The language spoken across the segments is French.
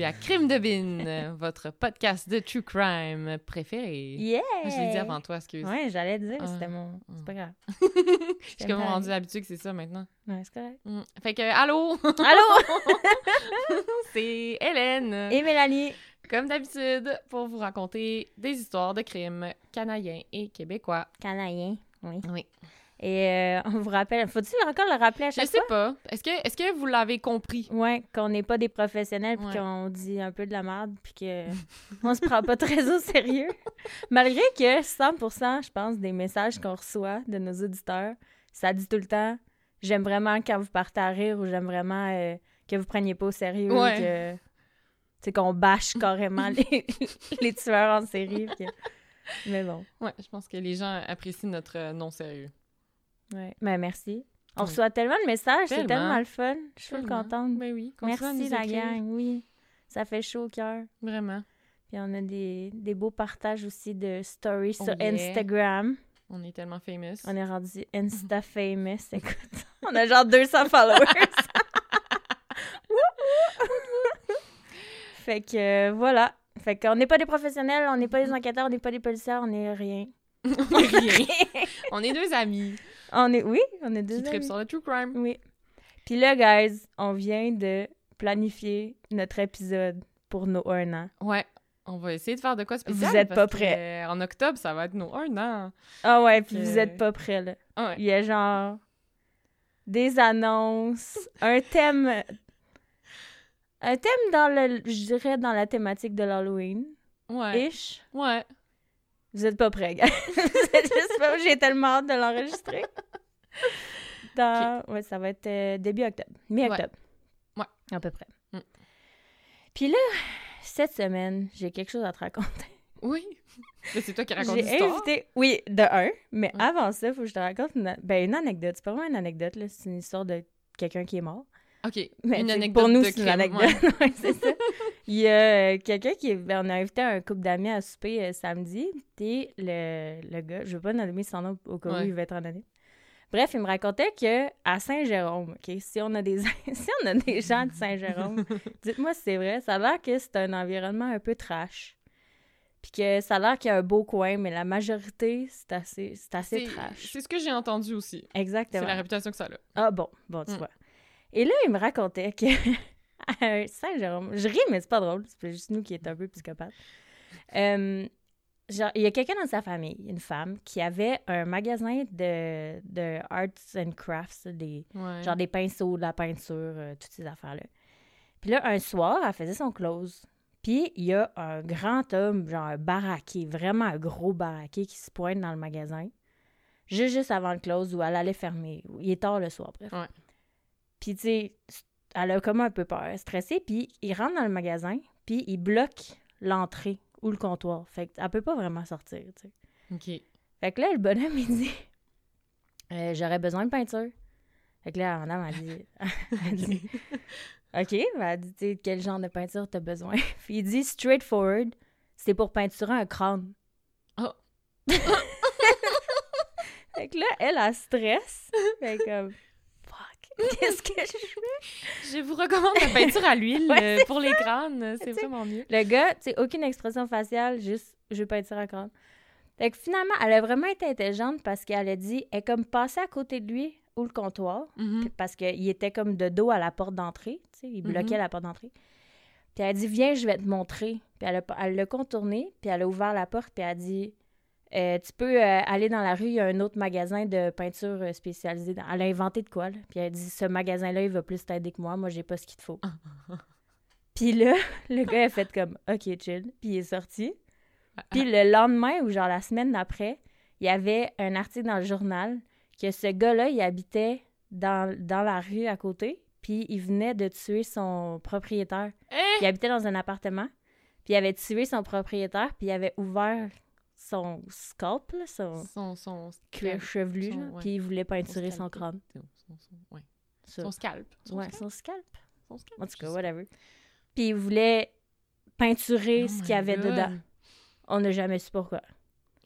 Bienvenue à Crime de Bin, votre podcast de true crime préféré. Yeah! Je l'ai dit avant toi, excuse. Ouais, j'allais dire, Ah. c'était mon. C'est pas grave. Je suis comme mal. rendu habituée que c'est ça maintenant. Ouais, c'est correct. Mm. Fait que, allô! Allô! c'est Hélène, Et Mélanie? comme d'habitude, pour vous raconter des histoires de crimes canadiens et québécois. Canadien. Oui. Oui. Et euh, on vous rappelle. Faut-il encore le rappeler à Je chaque sais pas. Est-ce que, est que vous l'avez compris? Ouais, qu'on n'est pas des professionnels puis Ouais. qu'on dit un peu de la merde puis que on se prend pas très au sérieux. Malgré que 100%, je pense, des messages qu'on reçoit de nos auditeurs, ça dit tout le temps j'aime vraiment quand vous partez à rire ou j'aime vraiment euh, que vous preniez pas au sérieux Ouais. que sais qu'on bâche carrément les, les tueurs en série puis Mais bon, Ouais, je pense que les gens apprécient notre euh, non-sérieux. Ouais. Mais merci. On Oui. reçoit tellement de messages, c'est Tellement. le fun. Je suis contente. Ben oui, Merci la gang, oui. Ça fait chaud au cœur. Vraiment. Puis on a des, des beaux partages aussi de stories Oh sur yeah. Instagram. On est tellement famous. On est rendu Insta famous. Écoute, on a genre 200 followers. fait que euh, voilà. Fait qu'on n'est pas des professionnels, on n'est pas des enquêteurs, on n'est pas des policiers, on n'est rien. Rien. On est deux amis On est, oui, on est deux qui amis. sur le true crime. Oui. Puis là, guys, on vient de planifier notre épisode pour nos un an. Ouais. On va essayer de faire de quoi spécial. Vous êtes parce pas prêts. en octobre, ça va être nos un an. Ah ouais, puis vous êtes pas prêts, là. Ah ouais. Il y a genre des annonces, un thème. Un thème dans le. Je dirais dans la thématique de l'Halloween. Ouais. Ish. Ouais. Vous êtes pas prêts, gars. Vous êtes juste pas. J'ai tellement hâte de l'enregistrer. Dans... Ouais, ça va être euh, début octobre. Mi-octobre. Ouais. À peu près. Mm. Puis là, cette semaine, j'ai quelque chose à te raconter. Oui. C'est toi qui racontes J'ai invité. Oui, de un. Mais Ouais. avant ça, il faut que je te raconte une, ben, une anecdote. C'est pas vraiment une anecdote, là. C'est une histoire de quelqu'un qui est mort. OK. Mais une anecdote pour nous, c'est une anecdote. ouais. C'est ça. Il y a euh, quelqu'un qui. ben, on a invité un couple d'amis à souper euh, samedi. Puis le, le gars, je veux pas nommer son nom au cas où Ouais. il va être anonyme. Bref, il me racontait que à Saint-Jérôme, OK, si on a des si on a des gens de Saint-Jérôme, dites-moi si c'est vrai, ça a l'air que c'est un environnement un peu trash. Puis que ça a l'air qu'il y a un beau coin, mais la majorité, c'est assez, c'est assez C'est trash. c'est ce que j'ai entendu aussi. C'est Exactement. la réputation que ça a. Ah bon, bon, tu Mm. vois. Et là, il me racontait que à Saint-Jérôme, je ris, mais c'est pas drôle, c'est juste nous qui est un peu psychopathes. Euh, genre, il y a quelqu'un dans sa famille, une femme, qui avait un magasin de, de arts and crafts, des, Ouais. genre des pinceaux, de la peinture, euh, toutes ces affaires-là. Puis là, un soir, elle faisait son close. Puis il y a un grand homme, genre un baraqué, vraiment un gros baraqué qui se pointe dans le magasin, juste, juste avant le close où elle allait fermer. Il est tard le soir, bref. Ouais. Puis tu sais, elle a comme un peu peur, stressée, puis il rentre dans le magasin, puis il bloque l'entrée ou le comptoir. Fait qu'elle peut pas vraiment sortir, tu sais. OK. Fait que là, le bonhomme, il dit Euh, J'aurais besoin de peinture. Fait que là, la madame, elle dit, elle dit OK, ben, elle dit Tu sais, Quel genre de peinture t'as besoin Puis il dit Straightforward, c'est pour peinturer un crâne. Oh. fait que là, elle, elle stresse. Fait comme qu'est-ce que je fais? Je vous recommande la peinture à l'huile Ouais, euh, pour les crânes. C'est T'sais, vraiment mieux. Le gars, tu sais, aucune expression faciale, juste je vais peinturer un crâne. Fait que finalement, elle a vraiment été intelligente parce qu'elle a dit Elle est comme passée à côté de lui ou le comptoir. Mhm. Parce qu'il était comme de dos à la porte d'entrée, tu sais, il bloquait Mhm. la porte d'entrée. Puis elle a dit, viens, je vais te montrer. Puis elle a- elle l'a contourné, puis elle a ouvert la porte, puis elle a dit, Euh, tu peux euh, aller dans la rue, il y a un autre magasin de peinture euh, spécialisée. dans- Elle a inventé de quoi, là. Puis elle a dit, ce magasin-là, il va plus t'aider que moi, moi, j'ai pas ce qu'il te faut. puis là, le gars a fait comme, OK, chill. Puis il est sorti. Puis le lendemain, ou genre la semaine d'après, il y avait un article dans le journal que ce gars-là, il habitait dans, dans la rue à côté, puis il venait de tuer son propriétaire. Eh! Il habitait dans un appartement, puis il avait tué son propriétaire, puis il avait ouvert son scalp, là, son Son, son, cuir chevelu, puis il voulait peinturer Son crâne. Son, ouais. Scalp. Son ouais, scalp. son scalp. Son scalp. En tout cas, whatever. Puis il voulait peinturer Oh ce qu'il y avait God. dedans. On n'a jamais su pourquoi.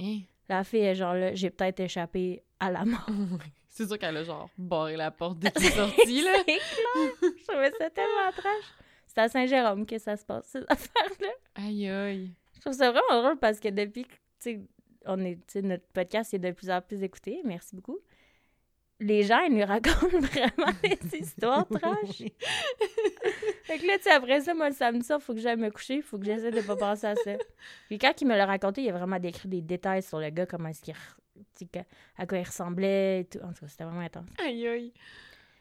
Hein? La fille est genre là, j'ai peut-être échappé à la mort. C'est sûr qu'elle a genre barré la porte dès qu'il est sorti, là. C'est clair! Je trouvais ça tellement trash. C'est à Saint-Jérôme que ça se passe, ces affaires-là. Aïe, aïe. Je trouve ça vraiment drôle parce que depuis on est, notre podcast est de plus en plus écouté, merci beaucoup. Les gens, ils nous racontent vraiment des histoires trash. fait que là, tu sais, après ça, moi, le samedi soir, faut que j'aille me coucher, faut que j'essaie de pas penser à ça. Puis quand il me l'a raconté, il a vraiment décrit des détails sur le gars, comment est-ce qu'il... à quoi il ressemblait et tout. En tout cas, c'était vraiment intense. Aïe, aïe.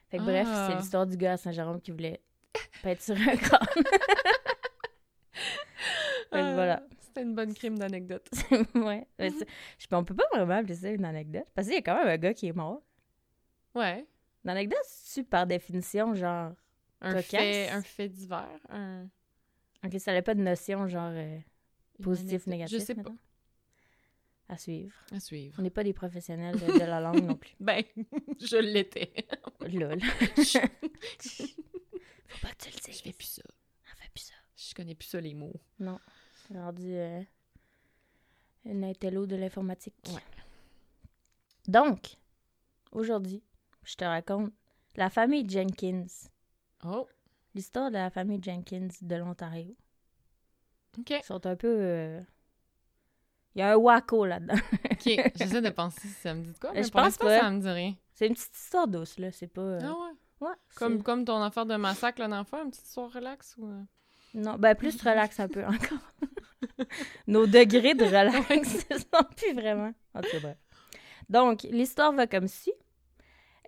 Fait que bref, Ah. c'est l'histoire du gars à Saint-Jérôme qui voulait peinturer un corps. Fait que Ah, voilà. C'était une bonne crime d'anecdote. ouais. Mais c'est- je, on peut pas vraiment appeler ça une anecdote. Parce qu'il y a quand même un gars qui est mort. Ouais. Une anecdote, c'est par définition, genre. Un Cocasse? fait, un fait divers. Un... Ok, ça n'a pas de notion, genre. euh, positif, négatif. Je sais pas. À suivre. À suivre. On n'est pas des professionnels de, de la langue non plus. Ben, je l'étais. Lol. Faut pas que tu le Je dises. fais plus ça. On fait plus ça. Je connais plus ça, les mots. Non. Rendu euh, une intello de l'informatique. Ouais. Donc, aujourd'hui, je te raconte la famille Jenkins. Oh, L'histoire de la famille Jenkins de l'Ontario. OK. Ils sont un peu. euh, Il y a un wacko là-dedans. OK. J'essaie de penser si ça me dit de quoi, Euh, mais je pense pas. ça me dit rien. C'est une petite histoire douce, là. C'est pas. euh, Ah ouais? Ouais. Comme, comme ton affaire de massacre dernière fois, une petite histoire relax ou... Non, ben plus relax un peu encore. Nos degrés de relax ne sont plus vraiment. En tout cas. Donc, l'histoire va comme ci.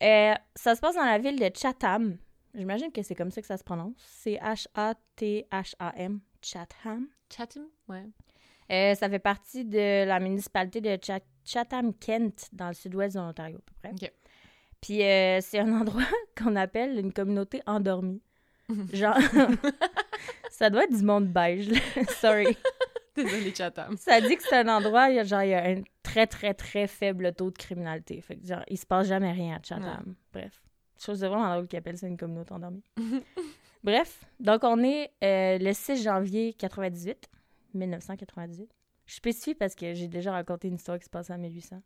Euh, ça se passe dans la ville de Chatham. J'imagine que c'est comme ça que ça se prononce. C'est H-A-T-H-A-M. Chatham. Chatham? Ouais. Euh, ça fait partie de la municipalité de Chat- Chatham-Kent, dans le sud-ouest de l'Ontario, à peu près. OK. Puis euh, c'est un endroit qu'on appelle une communauté endormie. Genre, ça doit être du monde beige, là. Sorry. Désolée, Chatham. Ça dit que c'est un endroit, il y a, genre, il y a un très, très, très faible taux de criminalité. Fait que, genre, il se passe jamais rien à Chatham. Bref. Trouve ça vraiment drôle qu'ils appellent ça une communauté endormie. Bref. Donc, on est euh, le 6 janvier 98, 1998. Je spécifie parce que j'ai déjà raconté une histoire qui se passe en 1800.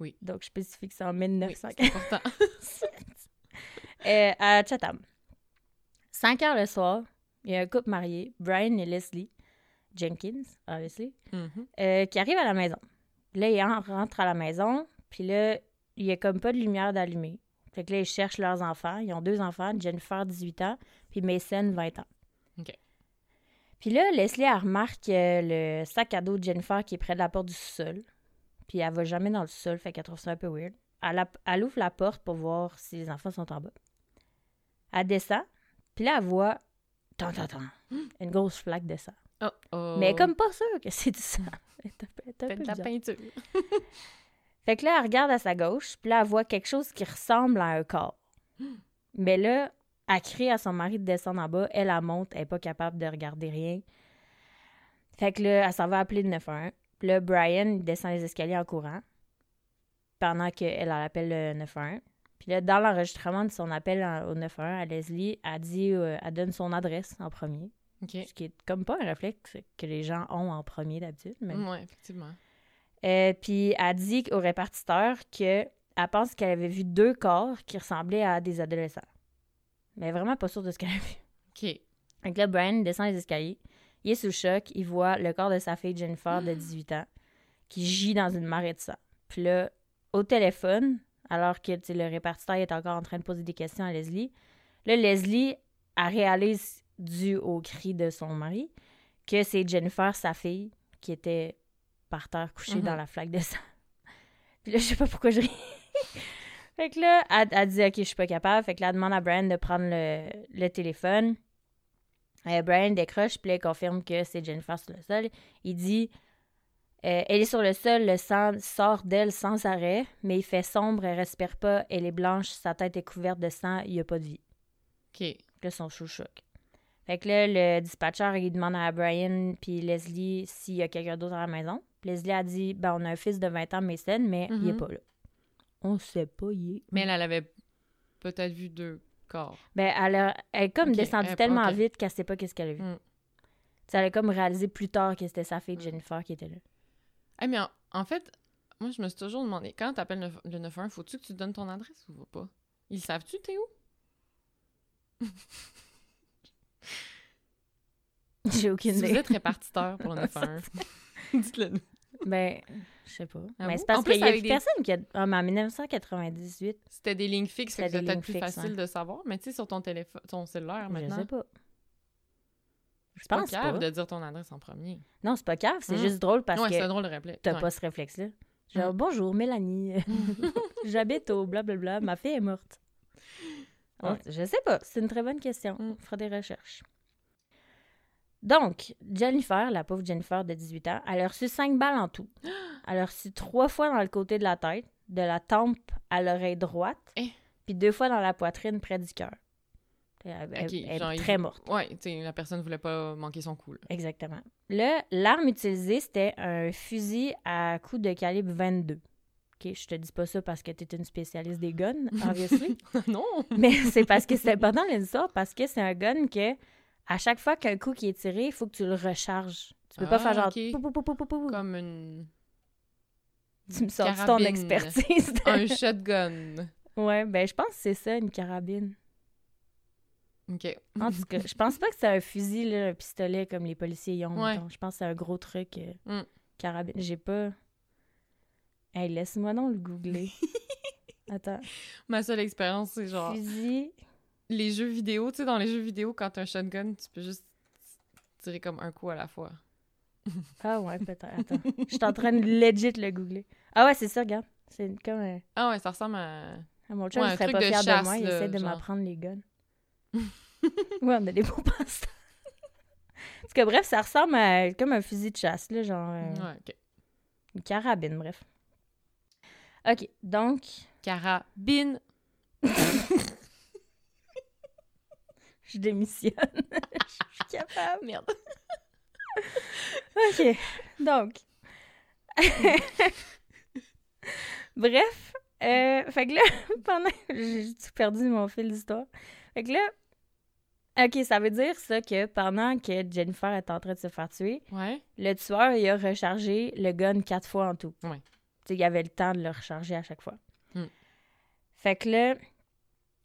Oui. Donc, je spécifie que c'est en Oui, 1900. c'est important. Euh, à Chatham. 5 heures le soir, il y a un couple marié, Brian et Leslie Jenkins, obviously, Mhm. euh, qui arrivent à la maison. Là, ils en- rentrent à la maison, puis là, il y a comme pas de lumière d'allumée. Fait que là, ils cherchent leurs enfants. Ils ont deux enfants, Jennifer, 18 ans, puis Mason, 20 ans. OK. Puis là, Leslie, elle remarque euh, le sac à dos de Jennifer qui est près de la porte du sol. Puis elle va jamais dans le sol, fait qu'elle trouve ça un peu weird. Elle, a- elle ouvre la porte pour voir si les enfants sont en bas. Elle descend, puis là, elle voit tant, tant, tant, une grosse flaque de sang. Oh, oh. Mais elle est comme pas sûre que c'est du sang. De la peinture. Fait que là, elle regarde à sa gauche, puis là, elle voit quelque chose qui ressemble à un corps. Mais là, elle crie à son mari de descendre en bas. Elle, elle monte, elle n'est pas capable de regarder rien. Fait que là, elle s'en va appeler le 911. Puis là, Brian descend les escaliers en courant pendant qu'elle elle appelle le 911. Puis là, dans l'enregistrement de son appel en- au 911 à Leslie, elle dit, euh, elle donne son adresse en premier. OK. Ce qui est comme pas un réflexe que les gens ont en premier d'habitude. Mais... Ouais, effectivement. Euh, puis elle dit au répartiteur que elle pense qu'elle avait vu deux corps qui ressemblaient à des adolescents. Mais vraiment pas sûre de ce qu'elle a vu. OK. Donc là, Brian descend les escaliers. Il est sous le choc. Il voit le corps de sa fille Jennifer de 18 ans qui gît dans une marée de sang. Puis là, au téléphone, alors que le répartiteur est encore en train de poser des questions à Leslie, là, Leslie, elle réalise, dû au cri de son mari, que c'est Jennifer, sa fille, qui était par terre couchée Mhm. dans la flaque de sang. Puis là, je sais pas pourquoi je ris. fait que là, elle, elle dit OK, je suis pas capable. Fait que là, elle demande à Brian de prendre le, le téléphone. Euh, Brian décroche, puis là, il confirme que c'est Jennifer sur le sol. Il dit euh, Elle est sur le sol, le sang sort d'elle sans arrêt, mais il fait sombre, elle respire pas, elle est blanche, sa tête est couverte de sang, il y a pas de vie. OK. Là, son chou choc. Fait que là, le dispatcher, il demande à Brian puis Leslie s'il y a quelqu'un d'autre à la maison. Leslie a dit Ben, on a un fils de 20 ans, Mason, mais il est Mhm. pas là. On sait pas, il est. Mais elle, elle avait peut-être vu deux corps. Ben, elle, a- elle est comme Ok, descendue elle- tellement vite qu'elle sait pas qu'est-ce qu'elle a vu. Mm. Elle a comme réalisé plus tard que c'était sa fille Mm. Jennifer qui était là. Ah, mais en, en fait, Moi, je me suis toujours demandé, quand t'appelles le, le 911, faut-tu que tu donnes ton adresse ou pas? Ils savent-tu t'es où? J'ai aucune Si vous idée. êtes répartiteur pour le 911, dites-le nous. Ben, je sais pas. Ah mais c'est parce qu'il y a des- personne qui a. Ah, mais en 1998, C'était des lignes fixes, C'était peut-être plus fixes, facile ouais. de savoir. Mais tu sais, sur ton téléphone, ton cellulaire je maintenant, sais pas. Je c'est pas pense grave pas. de dire ton adresse en premier. Non, c'est pas grave, c'est Mm. juste drôle parce ouais, c'est que drôle t'as Ouais. pas ce réflexe-là. Genre, Mm. bonjour, Mélanie. J'habite au blablabla. Ma fille est morte. Ouais. Je sais pas. C'est une très bonne question. Mm. On fera des recherches. Donc, Jennifer, la pauvre Jennifer de 18 ans, elle a reçu 5 balles en tout. Elle a reçu trois fois dans le côté de la tête, de la tempe à l'oreille droite, Eh. puis deux fois dans la poitrine près du cœur. Elle, elle- Ok, elle est genre, très morte. Sais, la personne voulait pas manquer son coup. là. Exactement. Là, l'arme utilisée, c'était un fusil à coup de calibre 22. OK, je te dis pas ça parce que tu es une spécialiste des guns, obviously. non! mais c'est parce que c'est important l'histoire, parce que c'est un gun que, à chaque fois qu'un coup qui est tiré, il faut que tu le recharges. Tu peux pas Ah, faire genre... ok. pou, pou, pou, pou, pou, pou. Comme une... Tu me sors ton expertise. un shotgun. ouais, ben je pense que c'est ça, une carabine. OK. En tout cas, je pense pas que c'est un fusil, là, un pistolet comme les policiers y ont. Ouais. Je pense que c'est un gros truc. euh, Mm. Carabine. J'ai pas. Hey, laisse-moi donc le googler. Attends. Ma seule expérience, c'est genre Fusil. les jeux vidéo. Tu sais, dans les jeux vidéo, quand t'as un shotgun, tu peux juste tirer comme un coup à la fois. Ah ouais, peut-être. Attends. Je suis en train de legit le googler. Ah ouais, c'est ça, regarde. C'est comme un. Ah ouais, ça ressemble à... Ah, mon chum, Ouais, il serait pas de fier chasse, de moi. Il essaie de genre. m'apprendre les guns. ouais, on a des beaux passe Parce que bref, ça ressemble à comme un fusil de chasse, là, genre. euh, Ouais, OK. Une carabine, bref. OK, donc. Carabine. Je démissionne. Je suis capable. Merde. OK. Donc. Bref. euh, fait que là, pendant. J'ai tout perdu mon fil d'histoire. Fait que là. OK, ça veut dire ça que pendant que Jennifer est en train de se faire tuer, Ouais. le tueur, il a rechargé le gun quatre fois en tout. Ouais. Tu sais, il y avait le temps de le recharger à chaque fois. Hmm. Fait que là,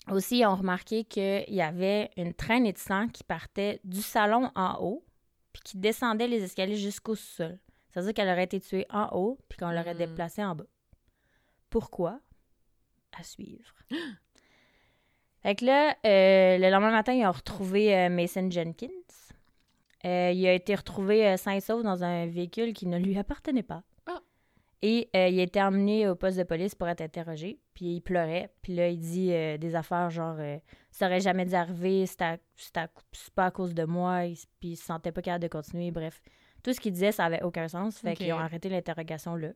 aussi, ils ont remarqué qu'il y avait une traînée de sang qui partait du salon en haut, puis qui descendait les escaliers jusqu'au sol. Ça veut dire qu'elle aurait été tuée en haut, puis qu'on l'aurait Hmm. déplacée en bas. Pourquoi? À suivre. Fait que là, euh, le lendemain matin, ils ont retrouvé euh, Mason Jenkins. Euh, il a été retrouvé sain et sauf dans un véhicule qui ne lui appartenait pas. Ah. Et il a été emmené au poste de police pour être interrogé. Puis il pleurait. Puis là, il dit des affaires genre ça aurait jamais dû arriver, c'est pas à cause de moi. Puis il se sentait pas capable de continuer. Bref, tout ce qu'il disait, ça avait aucun sens. Fait Ok. qu'ils ont arrêté l'interrogation là.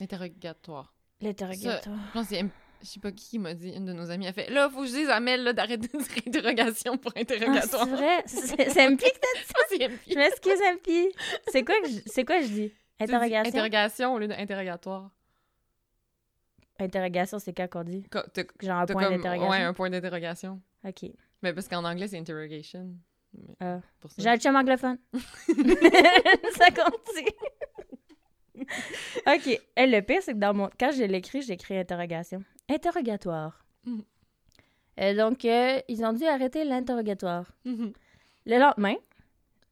Interrogatoire. L'interrogatoire. Je pense que c'est... Je sais pas qui m'a dit, une de nos amies a fait « Là, faut que je dise à Mel là, d'arrêter de dire interrogation pour Ah, interrogatoire. c'est vrai? C'est MP que t'as dit? Ah, c'est MP. Je m'excuse, MP. C'est quoi, que je- c'est quoi je dis? Interrogation? Interrogation au lieu d'interrogatoire. Interrogation, c'est quoi qu'on dit? Co- T'as Genre un t'as point comme- d'interrogation? Ouais, un point d'interrogation. OK. Mais parce qu'en anglais, c'est interrogation. Mais Ah. pour ça. J'ai un chum anglophone. ça continue. OK. Et le pire, c'est que dans mon... quand je l'écris, j'écris interrogation. Interrogatoire. Mhm. Euh, donc, euh, ils ont dû arrêter l'interrogatoire. Mhm. Le lendemain,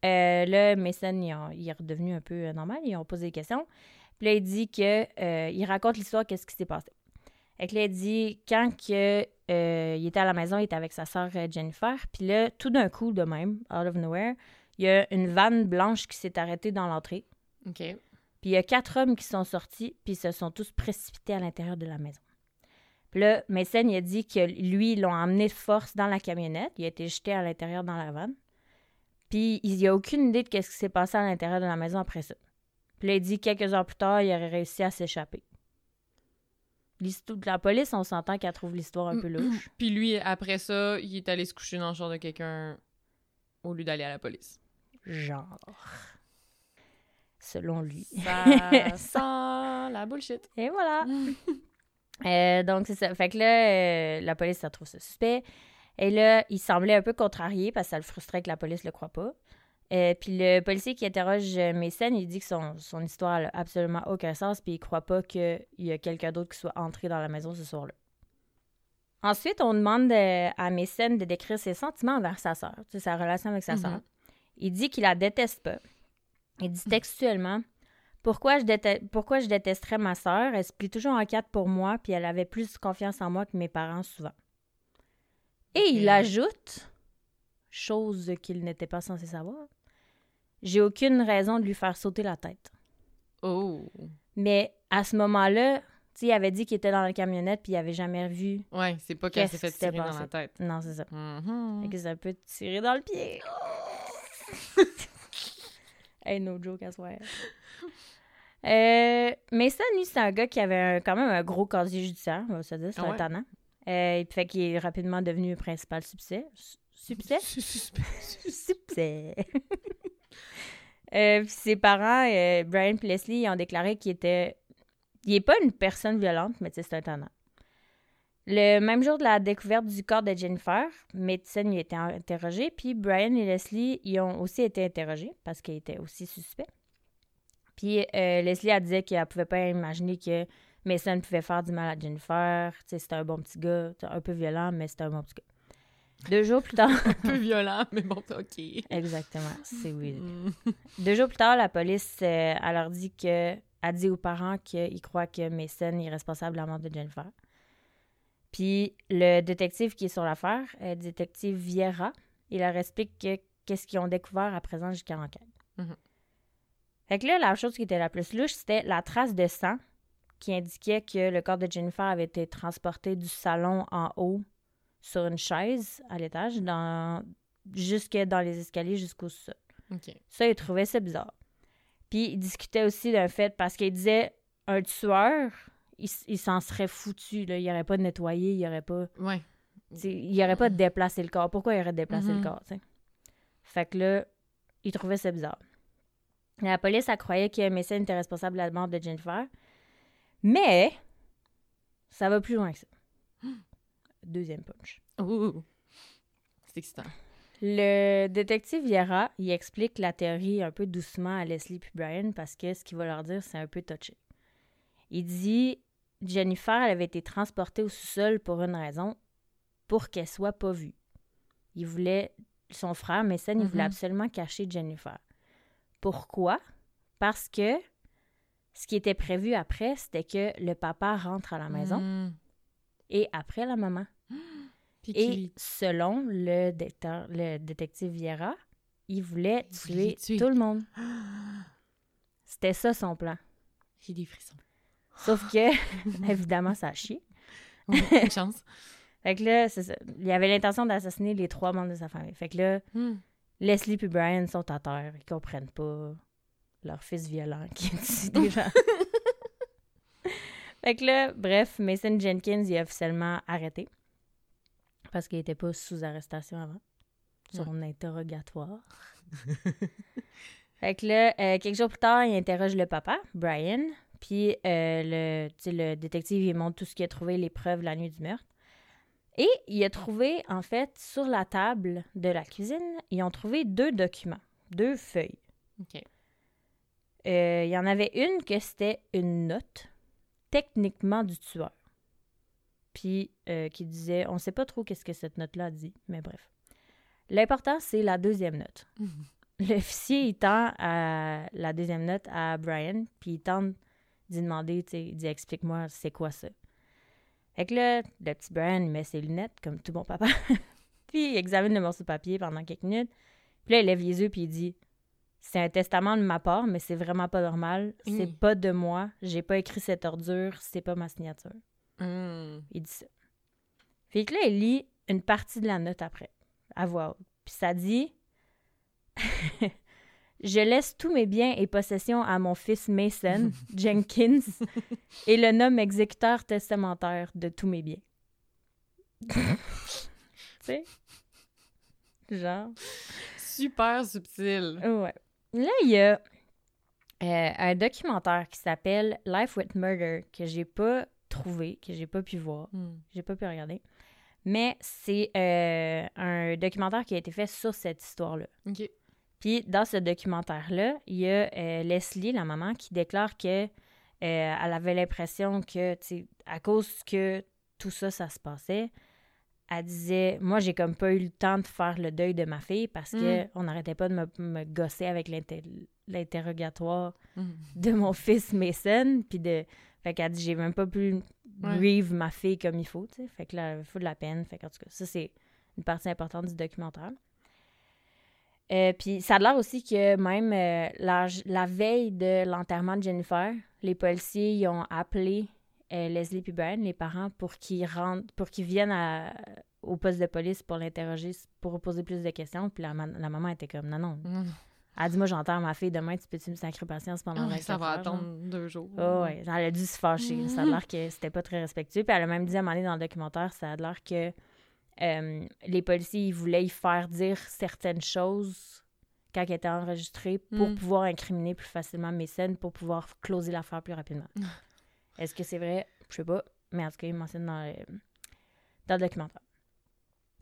euh, il, a- il est redevenu un peu euh, normal. Ils ont posé des questions. Puis là, il dit que il raconte l'histoire, qu'est-ce qui s'est passé. Et que là, il dit quand que, il était à la maison, il était avec sa sœur Jennifer. Puis là, tout d'un coup, de même, out of nowhere, il y a une vanne blanche qui s'est arrêtée dans l'entrée. OK. Puis il y a quatre hommes qui sont sortis, puis ils se sont tous précipités à l'intérieur de la maison. Puis là, Mason, il a dit que lui, ils l'ont emmené de force dans la camionnette. Il a été jeté à l'intérieur dans la vanne. Puis il n'y a aucune idée de ce qui s'est passé à l'intérieur de la maison après ça. Puis là, il dit quelques heures plus tard, il aurait réussi à s'échapper. La police, on s'entend qu'elle trouve l'histoire un peu louche. Puis lui, après ça, il est allé se coucher dans le char de quelqu'un au lieu d'aller à la police. Genre. Selon lui. Ça sent la bullshit. Et voilà. Euh, donc, c'est ça. Fait que là, euh, la police, ça trouve ça suspect. Et là, il semblait un peu contrarié parce que ça le frustrait que la police le croit pas. Euh, puis le policier qui interroge Mason, il dit que son, son histoire n'a absolument aucun sens, puis il croit pas qu'il y a quelqu'un d'autre qui soit entré dans la maison ce soir-là. Ensuite, on demande euh, à Mason de décrire ses sentiments envers sa sœur, sa relation avec sa Mhm. sœur. Il dit qu'il la déteste pas. Il dit textuellement pourquoi je, déte- pourquoi je détesterais ma sœur? Elle se plie toujours en quatre pour moi, puis elle avait plus confiance en moi que mes parents souvent. Et il ajoute, chose qu'il n'était pas censé savoir, j'ai aucune raison de lui faire sauter la tête. Oh. Mais à ce moment-là, tu sais, il avait dit qu'il était dans la camionnette, puis il avait jamais vu. Ouais, c'est pas qu'elle s'est fait tirer dans la tête. Non, c'est ça. Fait que ça peut tirer dans le pied. hey, no joke à soir. Euh, Mason, lui, c'est un gars qui avait un- quand même un gros casier judiciaire, on va se dire, c'est Ah un ouais? Euh, fait qu'il est rapidement devenu principal succès. Succès? Succès. Euh, puis ses parents, euh, Brian et Leslie, ont déclaré qu'il était. Il n'est pas une personne violente, mais c'est un tannant. Le même jour de la découverte du corps de Jennifer, médecin y était interrogé, puis Brian et Leslie y ont aussi été interrogés parce qu'ils étaient aussi suspects. Puis euh, Leslie a dit qu'elle pouvait pas imaginer que Mason pouvait faire du mal à Jennifer. C'était un bon petit gars, un peu violent, mais c'était un bon petit gars. Deux jours plus tard. Un peu violent, mais bon, ok. Exactement, c'est oui. Mm. Deux jours plus tard, la police, euh, elle leur dit que, a dit aux parents qu'ils croient que Mason est responsable de la mort de Jennifer. Puis le détective qui est sur l'affaire, euh, détective Vieira, il leur explique que qu'est-ce qu'ils ont découvert à présent jusqu'à l'enquête. Mhm. Fait que là, la chose qui était la plus louche, c'était la trace de sang qui indiquait que le corps de Jennifer avait été transporté du salon en haut sur une chaise à l'étage, dans jusque dans les escaliers jusqu'au sol. Ça, il trouvait ça bizarre. Puis il discutait aussi d'un fait parce qu'il disait un tueur, il, s'en serait foutu. Là. Il aurait pas nettoyé, il aurait pas. Ouais. Il aurait pas déplacé le corps. Pourquoi il aurait déplacé le corps, tu sais? Fait que là, il trouvait ça bizarre. La police, elle croyait que Mason était responsable de la mort de Jennifer. Mais ça va plus loin que ça. Deuxième punch. Ouh. C'est excitant. Le détective il explique la théorie un peu doucement à Leslie puis Brian parce que ce qu'il va leur dire, c'est un peu touché. Il dit Jennifer, elle avait été transportée au sous-sol pour une raison, pour qu'elle soit pas vue. Il voulait, son frère Mason, il voulait Mhm. absolument cacher Jennifer. Pourquoi? Parce que ce qui était prévu après, c'était que le papa rentre à la maison Mm. et après la maman. Et selon le, détecteur- le détective Vieira, il voulait Il tuer, tout le monde. C'était ça son plan. J'ai des frissons. Sauf que, évidemment, ça a chié. Ouais, une chance. Fait que là, c'est ça. Il avait l'intention d'assassiner les trois membres de sa famille. Fait que là, Mm. Leslie et Brian sont à terre. Ils comprennent pas leur fils violent qui tue des gens. fait que là, bref, Mason Jenkins il est officiellement arrêté. Parce qu'il était pas sous arrestation avant. Son interrogatoire. fait que là, euh, quelques jours plus tard, il interroge le papa, Brian. Puis euh, le, le détective, il montre tout ce qu'il a trouvé, les preuves la nuit du meurtre. Et il a trouvé, en fait, sur la table de la cuisine, ils ont trouvé deux documents, deux feuilles. OK. Euh, il y en avait une que c'était une note, techniquement du tueur. Puis euh, qui disait, on sait pas trop qu'est-ce que cette note-là dit, mais bref. L'important, c'est la deuxième note. L'officier, il tend à la deuxième note à Brian, puis il tente d'y demander, tu sais, il dit, explique-moi, c'est quoi ça? Fait que là, le petit Brian, met ses lunettes, comme tout bon papa. puis il examine le morceau de papier pendant quelques minutes. Puis là, il lève les yeux, puis il dit, c'est un testament de ma part, mais c'est vraiment pas normal. C'est pas de moi. J'ai pas écrit cette ordure. C'est pas ma signature. Mm. Il dit ça. Fait que là, il lit une partie de la note après, à voix haute. Puis ça dit Je laisse tous mes biens et possessions à mon fils Mason Jenkins et le nomme exécuteur testamentaire de tous mes biens. tu sais? Genre. Super subtil. Ouais. Là, il y a euh, un documentaire qui s'appelle Life with Murder que j'ai pas trouvé, que j'ai pas pu voir, Mm. j'ai pas pu regarder. Mais c'est euh, un documentaire qui a été fait sur cette histoire-là. OK. Puis dans ce documentaire-là, il y a euh, Leslie, la maman, qui déclare que euh, elle avait l'impression que, à cause que tout ça, ça se passait, elle disait Moi, j'ai comme pas eu le temps de faire le deuil de ma fille parce que Mm. on n'arrêtait pas de me, me gosser avec l'inter- l'interrogatoire Mhm. de mon fils Mason. Puis de. Fait qu'elle dit J'ai même pas pu Ouais. grieve ma fille comme il faut. Fait que là, il faut de la peine. Fait qu'en tout cas, ça, c'est une partie importante du documentaire. Euh, puis ça a l'air aussi que même euh, la, la veille de l'enterrement de Jennifer, les policiers ils ont appelé euh, Leslie et Brian, les parents, pour qu'ils rentrent, pour qu'ils viennent à- au poste de police pour l'interroger, pour poser plus de questions. Puis la, ma- la maman était comme non, non. Mhm. Elle dit Moi, j'enterre ma fille demain, tu peux-tu me sacrer patience pendant Ah, 24 ça va heures, genre? attendre deux jours. Oh, ouais. Elle a dû se fâcher. Ça a l'air que c'était pas très respectueux. Puis elle a même dit à un moment donné dans le documentaire, ça a l'air que euh, les policiers ils voulaient y faire dire certaines choses quand elle était enregistrée pour Mm. pouvoir incriminer plus facilement Mason, pour pouvoir closer l'affaire plus rapidement. Est-ce que c'est vrai? Je sais pas. Mais en tout cas, il mentionne dans le, dans le documentaire.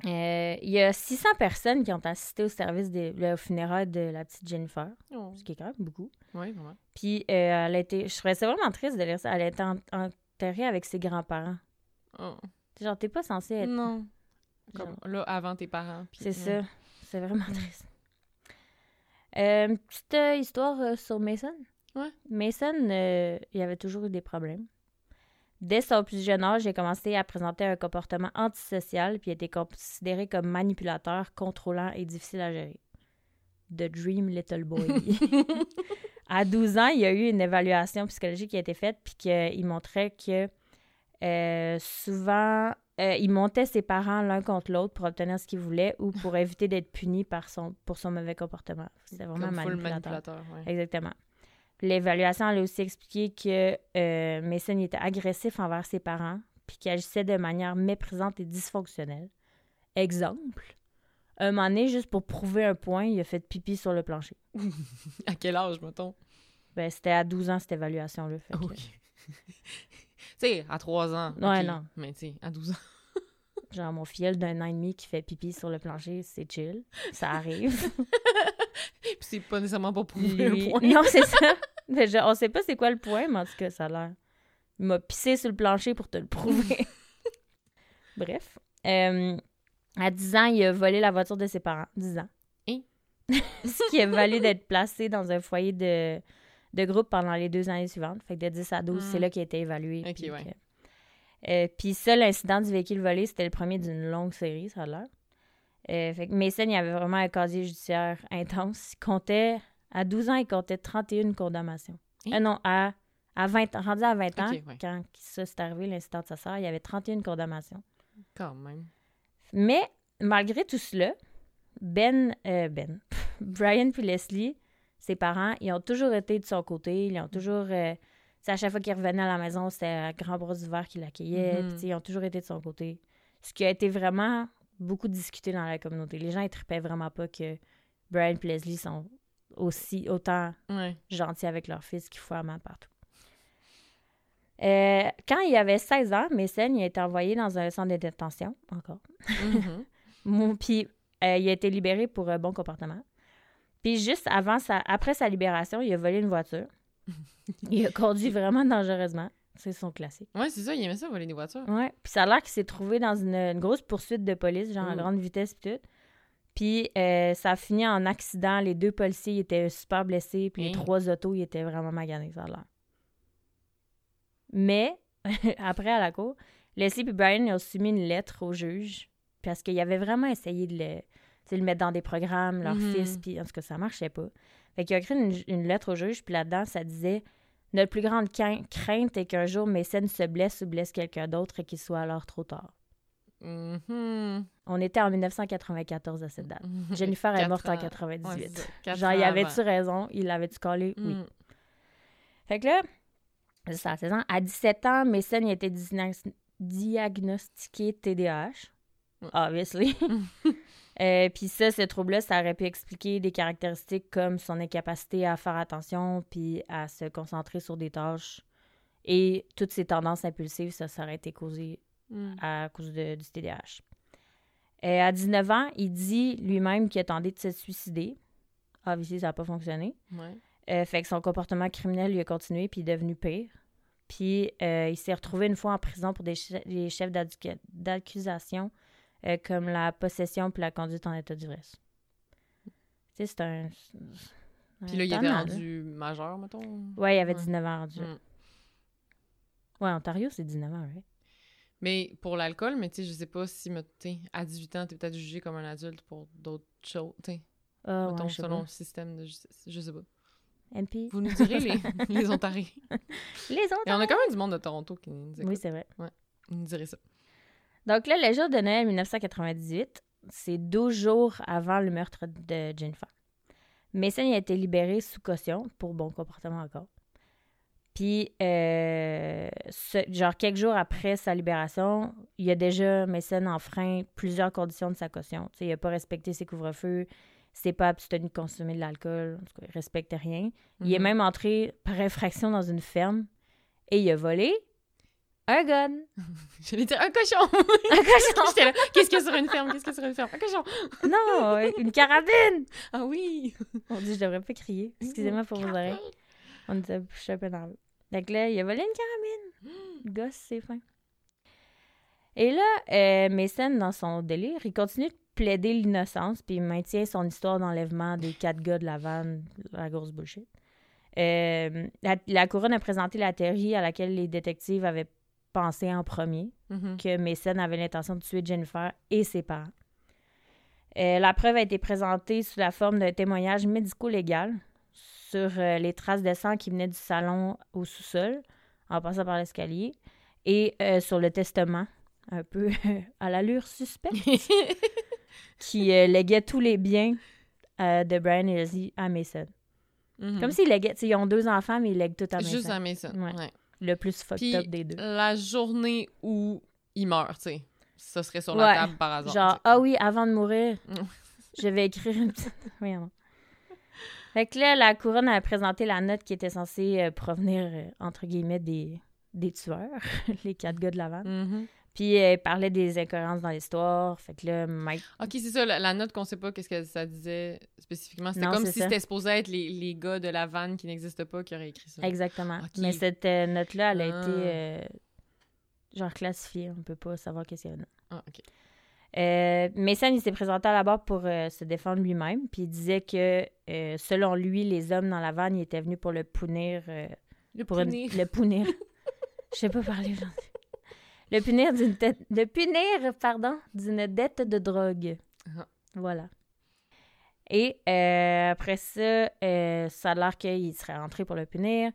Euh, Il y a 600 personnes qui ont assisté au service des le funérailles de la petite Jennifer, Oh. ce qui est quand même beaucoup. Oui, vraiment. Puis euh, elle a été. Je trouvais ça vraiment triste de lire ça. Elle a été en- enterrée avec ses grands-parents. Oh. Genre, t'es pas censé être. Non. Comme là, avant tes parents. C'est ça. C'est vraiment triste. Euh, une petite euh, histoire euh, sur Mason. Ouais. Mason, il avait toujours eu des problèmes. Dès son plus jeune âge, il a commencé à présenter un comportement antisocial puis il était considéré comme manipulateur, contrôlant et difficile à gérer. The Dream Little Boy. à 12 ans, il y a eu une évaluation psychologique qui a été faite puis qu'il montrait que souvent, euh, il montait ses parents l'un contre l'autre pour obtenir ce qu'il voulait ou pour éviter d'être puni par son, pour son mauvais comportement. C'était vraiment Comme full manipulateur. manipulateur. ouais. Exactement. L'évaluation elle a aussi expliqué que euh, Mason était agressif envers ses parents puis qu'il agissait de manière méprisante et dysfonctionnelle. Exemple, un moment donné, juste pour prouver un point, il a fait pipi sur le plancher. À quel âge, mettons? Ben, c'était à 12 ans, cette évaluation-là. OK. Tu sais, à 3 ans. Ouais, non. Mais tu sais, à 12 ans. Genre, mon filleul d'un an et demi qui fait pipi sur le plancher, c'est chill. Ça arrive. Puis c'est pas nécessairement pour prouver Lui- un point. Non, c'est ça. Mais je- on sait pas c'est quoi le point, mais en tout cas, ça a l'air. Il m'a pissé sur le plancher pour te le prouver. Bref. Euh, à 10 ans, il a volé la voiture de ses parents. 10 ans. Hein? Ce qui a valu d'être placé dans un foyer de, de groupe pendant les deux années suivantes. Fait que de 10 à 12, Hmm. c'est là qu'il a été évalué. Ok, puis ouais. que- Euh, puis ça, l'incident du véhicule volé, c'était le premier d'une longue série, ça a l'air. Euh, fait que Mason, il avait vraiment un casier judiciaire intense. Il comptait, à 12 ans, il comptait 31 condamnations. Hein? Euh, non, à, à 20 ans, rendu à 20 ans, ouais. quand ça s'est arrivé, l'incident de sa sœur, il y avait 31 condamnations. Quand même. Mais malgré tout cela, Ben, euh, Ben, Brian puis Leslie, ses parents, ils ont toujours été de son côté. Ils ont toujours. euh, à chaque fois qu'ils revenaient à la maison, c'était à grand bras ouvert qui l'accueillait. Mhm. Ils ont toujours été de son côté. Ce qui a été vraiment beaucoup discuté dans la communauté. Les gens, ils tripaient vraiment pas que Brian et Leslie sont aussi autant Ouais. gentils avec leur fils qu'ils font à main partout. Euh, quand il avait 16 ans, Mason il a été envoyé dans un centre de détention, encore. Mhm. Mon- Puis euh, il a été libéré pour un bon comportement. Puis juste avant sa, après sa libération, il a volé une voiture. il a conduit vraiment dangereusement. C'est son classique. Ouais, c'est ça, il aimait ça, voler des voitures. Ouais. Puis ça a l'air qu'il s'est trouvé dans une, une grosse poursuite de police, genre à grande vitesse puis tout. Puis euh, ça a fini en accident. Les deux policiers étaient super blessés. Puis les Hein? trois autos, ils étaient vraiment maganés, ça a l'air. Mais, après, à la cour, Leslie et Brian ils ont soumis une lettre au juge parce qu'ils avaient vraiment essayé de le, le mettre dans des programmes, leur Mhm. fils, puis en tout cas, ça marchait pas. Fait qu'ils ont écrit une, une lettre au juge, puis là-dedans, ça disait Notre plus grande crainte est qu'un jour Mason se blesse ou blesse quelqu'un d'autre et qu'il soit alors trop tard. Mhm. On était en 1994 à cette date. Jennifer est morte en ans. 98. Ouais, Genre, y ans avait-tu raison? Il avait-tu collé? Oui. Mm. Fait que là, c'est ça, à 16 ans. À 17 ans, Mason il a été disna- diagnostiqué TDAH. Ouais. Obviously. Euh, Puis ça, ce trouble-là, ça aurait pu expliquer des caractéristiques comme son incapacité à faire attention puis à se concentrer sur des tâches. Et toutes ces tendances impulsives, ça, ça aurait été causé Mm. à cause de- du TDAH. Euh, à 19 ans, il dit lui-même qu'il a tenté de se suicider. Obviously, ça n'a pas fonctionné. Ouais. Euh, fait que son comportement criminel lui a continué, puis il est devenu pire. Puis euh, il s'est retrouvé une fois en prison pour des, che- des chefs d'accusation euh, comme la possession puis la conduite en état d'ivresse. Tu sais, c'est un... Puis là, il était rendu majeur, mettons. Ouais, il avait Ouais. 19 ans rendu. Mm. Ouais, Ontario, c'est 19 ans, right? Mais pour l'alcool, mais tu sais, je sais pas si, à 18 ans, t'es peut-être jugé comme un adulte pour d'autres choses, tu sais, Ah, ouais, mettons, selon pas. le système de justice. Je sais pas. MP. Vous nous direz, les, les Ontariens. Les autres. Et on a quand même du monde de Toronto qui nous écoute. Oui, c'est vrai. Vous nous direz ça. Donc là, le jour de Noël 1998, c'est 12 jours avant le meurtre de Jennifer. Mason a été libéré sous caution pour bon comportement encore. Puis, euh, ce- genre quelques jours après sa libération, il a déjà, Mason, enfreint plusieurs conditions de sa caution. Il n'a pas respecté ses couvre-feux, il s'est pas abstenu de consommer de l'alcool, en tout cas, il respectait rien. Il est Mhm. même entré par infraction dans une ferme et il a volé un gun. J'allais dire un cochon! Un cochon! J'étais là, qu'est-ce qu'il y a sur une ferme? Qu'est-ce qu'il y a sur une ferme? Un cochon! Non, une carabine! Ah oui! On dit, je devrais pas crier. Excusez-moi pour vos oreilles. On était peu dans le- Donc là, il a volé une carabine. Gosse, c'est fin. Et là, euh, Mason, dans son délire, il continue de plaider l'innocence, puis il maintient son histoire d'enlèvement des quatre gars de la vanne, la grosse bullshit. Euh, la, la couronne a présenté la théorie à laquelle les détectives avaient pensé en premier, Mhm. que Mason avait l'intention de tuer Jennifer et ses parents. Euh, la preuve a été présentée sous la forme d'un témoignage médico-légal sur euh, les traces de sang qui venaient du salon au sous-sol, en passant par l'escalier, et euh, sur le testament, un peu à l'allure suspecte, qui léguait tous les biens de Brian et Lizzie à Mason. Mhm. Comme s'ils léguaient, ils ont deux enfants, mais ils lèguent tout à Mason. Juste à Mason. Ouais. Ouais. Le plus fucked Puis, up des deux. La journée où il meurt, tu sais. Ça serait sur Ouais. la table par hasard. Genre, ah oui, avant de mourir, Mm. je vais écrire une petite. Voyons. Fait que là, la couronne a présenté la note qui était censée euh, provenir, euh, entre guillemets, des, des tueurs, les quatre gars de la vanne. Mhm. Puis euh, elle parlait des incohérences dans l'histoire. Fait que là, Mike. Ok, c'est ça, la, la note qu'on sait pas qu'est-ce que ça disait spécifiquement? C'était comme si c'était supposé être les, les gars de la vanne qui n'existent pas qui auraient écrit ça. Exactement. Mais cette euh, note-là, elle a Ah. été. euh, genre classifiée. On peut pas savoir qu'est-ce qu'il y a dedans. Ah, ok. Euh, Mason, il s'est présenté à la barre pour euh, se défendre lui-même, puis il disait que, euh, selon lui, les hommes dans la vanne, ils étaient venus pour le punir. Le pour une- punir. le punir. Je sais pas parler aujourd'hui. Le punir d'une tête. Le punir, pardon, d'une dette de drogue. Ah. Voilà. Et euh, après ça, euh, ça a l'air qu'il serait rentré pour le punir.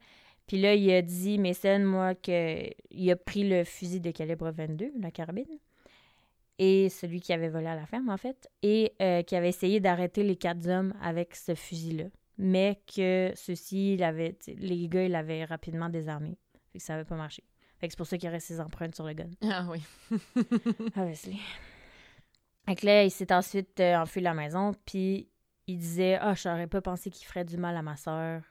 Puis là, il a dit, Mason, moi, qu'il a pris le fusil de calibre 22, la carabine, et celui qui avait volé à la ferme, en fait, et euh, qui avait essayé d'arrêter les quatre hommes avec ce fusil-là. Mais que ceux-ci, les gars, ils l'avaient rapidement désarmé. Fait que ça n'avait pas marché. Fait que c'est pour ça qu'il y aurait ses empreintes sur le gun. Ah oui. Obviously. Fait que là, il s'est ensuite euh, enfui de la maison, puis il disait « Ah, je n'aurais pas pensé qu'il ferait du mal à ma sœur. »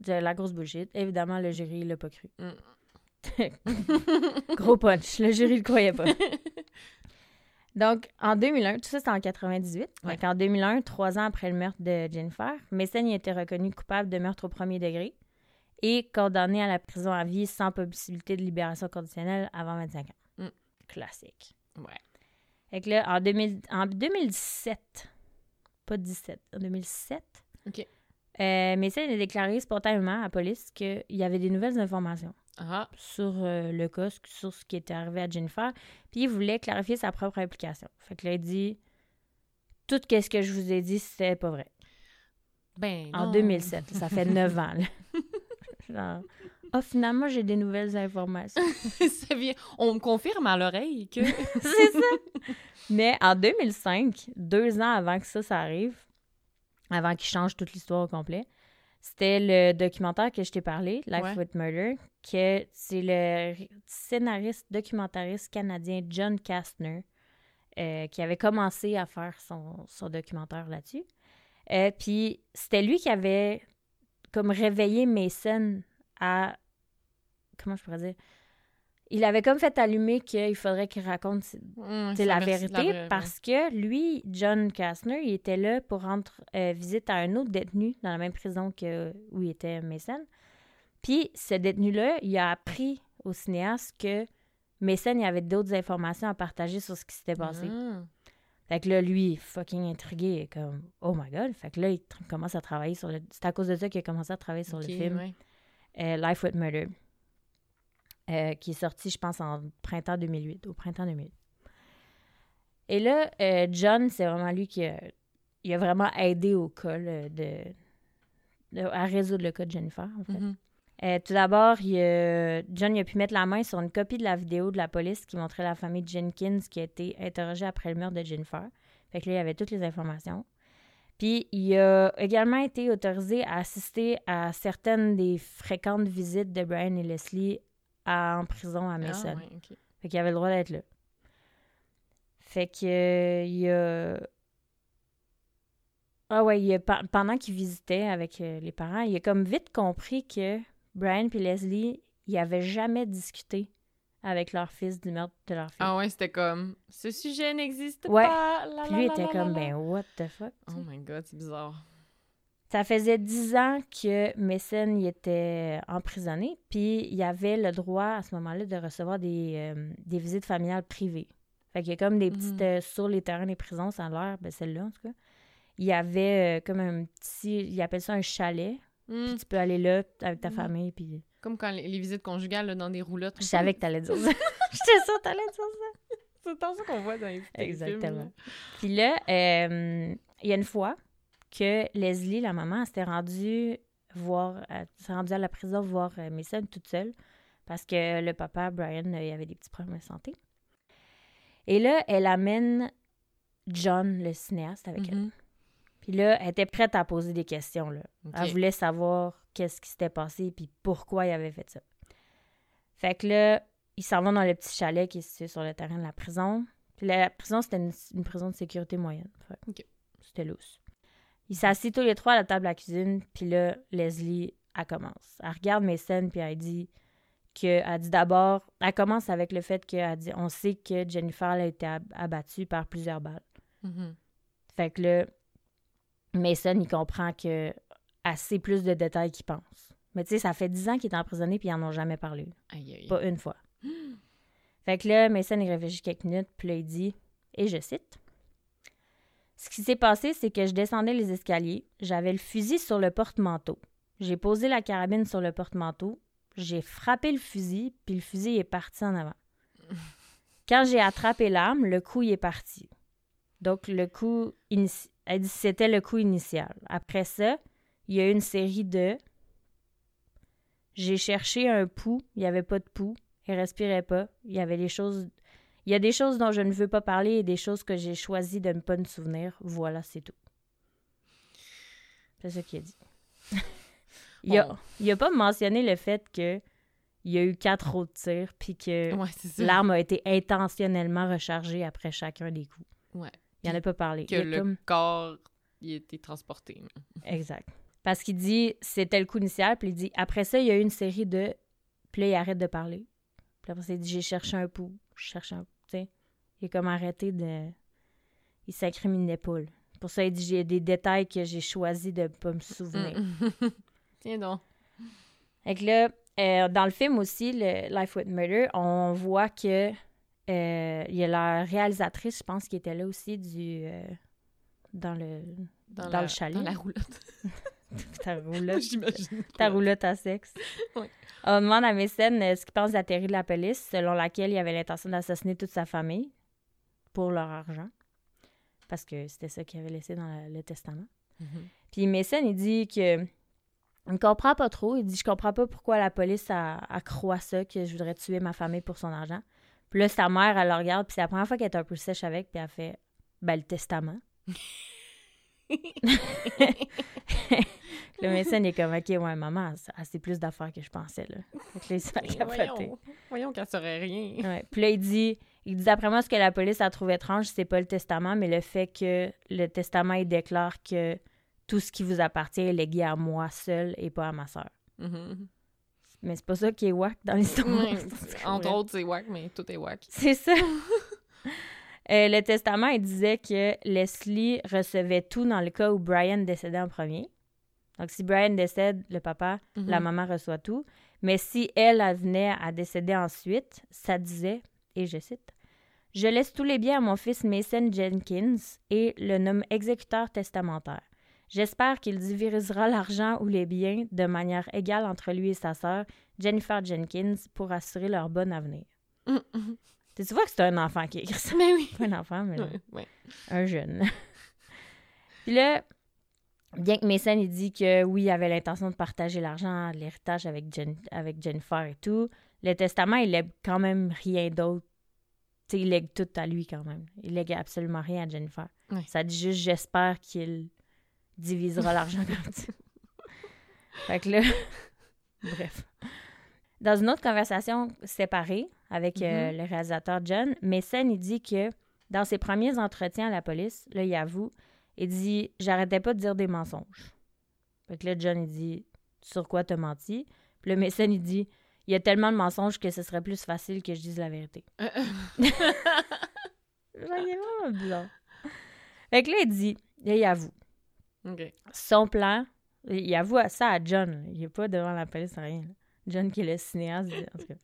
De la grosse bullshit. Évidemment, le jury, il l'a pas cru. Gros punch. Le jury le croyait pas. Donc, en 2001, tout ça, c'était en 98. Ouais. Donc, en 2001, trois ans après le meurtre de Jennifer, Mason a été reconnu coupable de meurtre au premier degré et condamné à la prison à vie sans possibilité de libération conditionnelle avant 25 ans. Mm. Classique. Ouais. Fait que là, en, 2000 en 2017, pas 17, en 2007, Ok. euh, a déclaré spontanément à la police qu'il y avait des nouvelles informations Ah, sur euh, le cas, sur ce qui était arrivé à Jennifer, puis il voulait clarifier sa propre implication. Fait que là, il dit Tout ce que je vous ai dit, c'était pas vrai. ben. En non. 2007, ça fait 9 ans. là. Genre, ah, finalement, j'ai des nouvelles informations. Ça vient- On me confirme à l'oreille que. C'est ça. Mais en 2005, deux ans avant que ça, ça arrive, avant qu'il change toute l'histoire au complet, c'était le documentaire que je t'ai parlé, Life Ouais. with Murder, que c'est le scénariste documentariste canadien John Kastner euh, qui avait commencé à faire son, son documentaire là-dessus. Euh, Puis c'était lui qui avait comme réveillé Mason à comment je pourrais dire? Il avait comme fait allumer qu'il faudrait qu'il raconte la vérité vraie- parce que lui, John Kastner, il était là pour rendre euh, visite à un autre détenu dans la même prison que où il était Mason. Puis ce détenu-là, il a appris au cinéaste que Mason, il avait d'autres informations à partager sur ce qui s'était passé. Ah. Fait que là, lui, fucking intrigué, comme Oh my god. Fait que là, il commence à travailler sur le. C'est à cause de ça qu'il a commencé à travailler sur le film ouais. euh, Life with Murder, euh, qui est sorti, je pense, en printemps 2008, au printemps 2008. Et là, euh, John, c'est vraiment lui qui a, il a vraiment aidé au cas là, de, de- à résoudre le cas de Jennifer, en fait. Mhm. Euh, tout d'abord, il a- John il a pu mettre la main sur une copie de la vidéo de la police qui montrait la famille Jenkins qui a été interrogée après le meurtre de Jennifer. Fait que là, il avait toutes les informations. Puis, il a également été autorisé à assister à certaines des fréquentes visites de Brian et Leslie à- en prison à Mason. Ah, ouais, ok. Fait qu'il avait le droit d'être là. Fait que euh, il a... Ah ouais, il a- pe- pendant qu'il visitait avec euh, les parents, il a comme vite compris que Brian et Leslie, ils avaient jamais discuté avec leur fils du meurtre de leur fille. Ah ouais, c'était comme ce sujet n'existe Ouais. pas. la, Puis lui la, était la, comme, ben what the fuck? Oh my god, c'est bizarre. Ça faisait dix ans que Mason il était emprisonné, puis il avait le droit à ce moment-là de recevoir des, euh, des visites familiales privées. Fait qu'il y a comme des petites... Mhm. euh, sur les terrains des prisons, ça a l'air, ben celle-là en tout cas. Il y avait euh, comme un petit... Il appelle ça un chalet. Hmm, Puis tu peux aller là avec ta Mhm. famille, puis... Comme quand les, les visites conjugales là, dans des roulottes. Je savais que t'allais dire ça. J'étais sûre que t'allais dire ça. C'est tant ça qu'on voit dans les films, Exactement. Puis là, euh, il y a une fois que Leslie, la maman, s'était rendue voir, elle s'est rendue à la prison voir euh, Mason toute seule parce que le papa, Brian, euh, il avait des petits problèmes de santé. Et là, elle amène John, le cinéaste, avec elle. Puis là, elle était prête à poser des questions. Là. Elle voulait savoir qu'est-ce qui s'était passé puis pourquoi il avait fait ça. Fait que là, ils s'en vont dans le petit chalet qui est situé sur le terrain de la prison. Puis la prison, c'était une, une prison de sécurité moyenne. C'était lousse. Ils s'assient tous les trois à la table à la cuisine. Puis là, Leslie, elle commence. Elle regarde mes scènes puis elle dit que elle dit d'abord, elle commence avec le fait qu'elle dit on sait que Jennifer elle a été ab- abattue par plusieurs balles. Mhm. Fait que là, Mason, il comprend que assez plus de détails qu'il pense. Mais tu sais, ça fait dix ans qu'il est emprisonné puis ils en ont jamais parlé. Aïe, aïe. Pas une fois. fait que là, Mason, il réfléchit quelques minutes, puis là, il dit, et je cite, Ce qui s'est passé, c'est que je descendais les escaliers, j'avais le fusil sur le porte-manteau. J'ai posé la carabine sur le porte-manteau, j'ai frappé le fusil, puis le fusil est parti en avant. Quand j'ai attrapé l'arme, le coup il est parti. Donc, le coup, inici- elle dit c'était le coup initial. Après ça, il y a eu une série de. J'ai cherché un pouls, il n'y avait pas de pouls, il respirait pas. Il y avait des choses. Il y a des choses dont je ne veux pas parler et des choses que j'ai choisi de ne pas me souvenir. Voilà, c'est tout. C'est ça qu'il a dit. il, a, Bon. il a pas mentionné le fait que il y a eu quatre autres tirs puis que Ouais, l'arme a été intentionnellement rechargée après chacun des coups. Ouais. Il en a pas parlé. Que Il le comme- corps, il a été transporté. Exact. Parce qu'il dit, c'était le coup initial, puis il dit, après ça, il y a eu une série de... Puis là, il arrête de parler. Puis après ça, il dit, j'ai cherché un pouls. Je cherche un... Tu sais, il est comme arrêté de... Il s'incriminait pas, là. Pour ça, il dit, j'ai des détails que j'ai choisi de pas me souvenir. Mm. Tiens donc. Fait que là, euh, dans le film aussi, le Life with Murder, on voit que euh, il y a la réalisatrice, je pense, qui était là aussi du... euh, dans le... Dans la, le chalet. Dans la roulotte. Ta roulotte. J'imagine. ta roulotte à sexe. Oui. On demande à Mécène euh, ce qu'il pense de la théorie de la police, selon laquelle il avait l'intention d'assassiner toute sa famille pour leur argent. Parce que c'était ça qu'il avait laissé dans la- le testament. Mhm. Puis Mécène, il dit que. Il ne comprend pas trop. Il dit Je comprends pas pourquoi la police a, a croit ça, que je voudrais tuer ma famille pour son argent. Puis là, sa mère, elle le regarde, puis c'est la première fois qu'elle est un peu sèche avec, puis elle fait Ben, le testament. Le médecin est comme, OK, ouais, maman, elle- sait plus d'affaires que je pensais, là. Fait que. Voyons, voyons qu'elle saurait rien. Ouais. Puis là, il dit, il dit, d'après moi, ce que la police a trouvé étrange, c'est pas le testament, mais le fait que le testament, il déclare que tout ce qui vous appartient est légué à moi seul et pas à ma sœur. Mhm. Mais c'est pas ça qui est whack dans l'histoire. Entre autres, c'est whack, mais tout est whack. C'est ça. Euh, le testament, il disait que Leslie recevait tout dans le cas où Brian décédait en premier. Donc, si Brian décède, le papa, la Mhm. maman reçoit tout. Mais si elle, elle venait à décéder ensuite, ça disait, et je cite, Je laisse tous les biens à mon fils Mason Jenkins et le nomme exécuteur testamentaire. J'espère qu'il divisera l'argent ou les biens de manière égale entre lui et sa sœur, Jennifer Jenkins, pour assurer leur bon avenir. Mhm, mhm. Tu vois que c'est un enfant qui écrit ça? Mais oui. Pas un enfant, mais ouais. un jeune. Puis là, bien que Mason il dit que oui, il avait l'intention de partager l'argent, l'héritage avec, Jen- avec Jennifer et tout, le testament, il lègue quand même rien d'autre. Il lègue tout à lui quand même. Il lègue absolument rien à Jennifer. Ça dit juste j'espère qu'il divisera l'argent comme ça. Fait que là, bref. Dans une autre conversation séparée avec euh, le réalisateur John, Mason, il dit que dans ses premiers entretiens à la police, là, il avoue, il dit J'arrêtais pas de dire des mensonges. Fait que là, John, il dit Sur quoi t'as menti Puis là, Mason, il dit Il y a tellement de mensonges que ce serait plus facile que je dise la vérité. Euh, Genre, il est vraiment bizarre. Fait que là, il dit Là, il avoue. Son plan, il avoue ça à John. Il est pas devant la police, rien. John, qui est le cinéaste. en tout cas.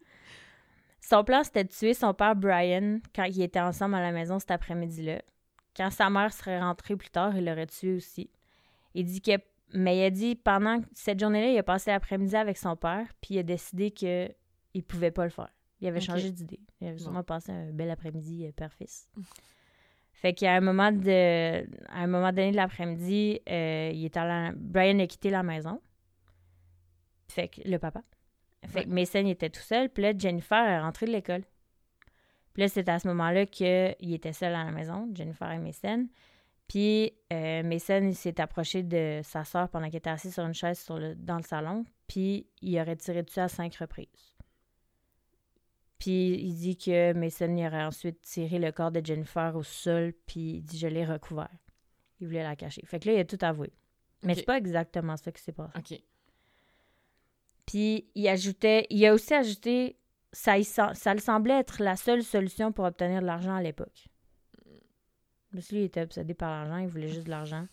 Son plan, c'était de tuer son père Brian quand ils étaient ensemble à la maison cet après-midi-là. Quand sa mère serait rentrée plus tard, il l'aurait tué aussi. Il dit que. Mais il a dit pendant cette journée-là, il a passé l'après-midi avec son père, puis il a décidé qu'il ne pouvait pas le faire. Il avait changé d'idée. Il avait Bon. sûrement passé un bel après-midi euh, père-fils. Fait qu'à un moment de, à un moment donné de l'après-midi, euh, il est allé Brian a quitté la maison. Fait que le papa. Fait que Mason était tout seul. Puis là, Jennifer est rentrée de l'école. Puis là, c'est à ce moment-là qu'il était seul à la maison, Jennifer et Mason. Puis euh, Mason, il s'est approché de sa soeur pendant qu'elle était assise sur une chaise sur le, dans le salon. Puis il aurait tiré dessus à cinq reprises. Puis il dit que Mason il aurait ensuite tiré le corps de Jennifer au sol, puis il dit je l'ai recouvert. Il voulait la cacher. Fait que là, il a tout avoué. Mais c'est pas exactement ça qui s'est passé. OK. Puis il ajoutait, il a aussi ajouté, ça, ça le semblait être la seule solution pour obtenir de l'argent à l'époque. Parce que lui, il était obsédé par l'argent, il voulait juste de l'argent.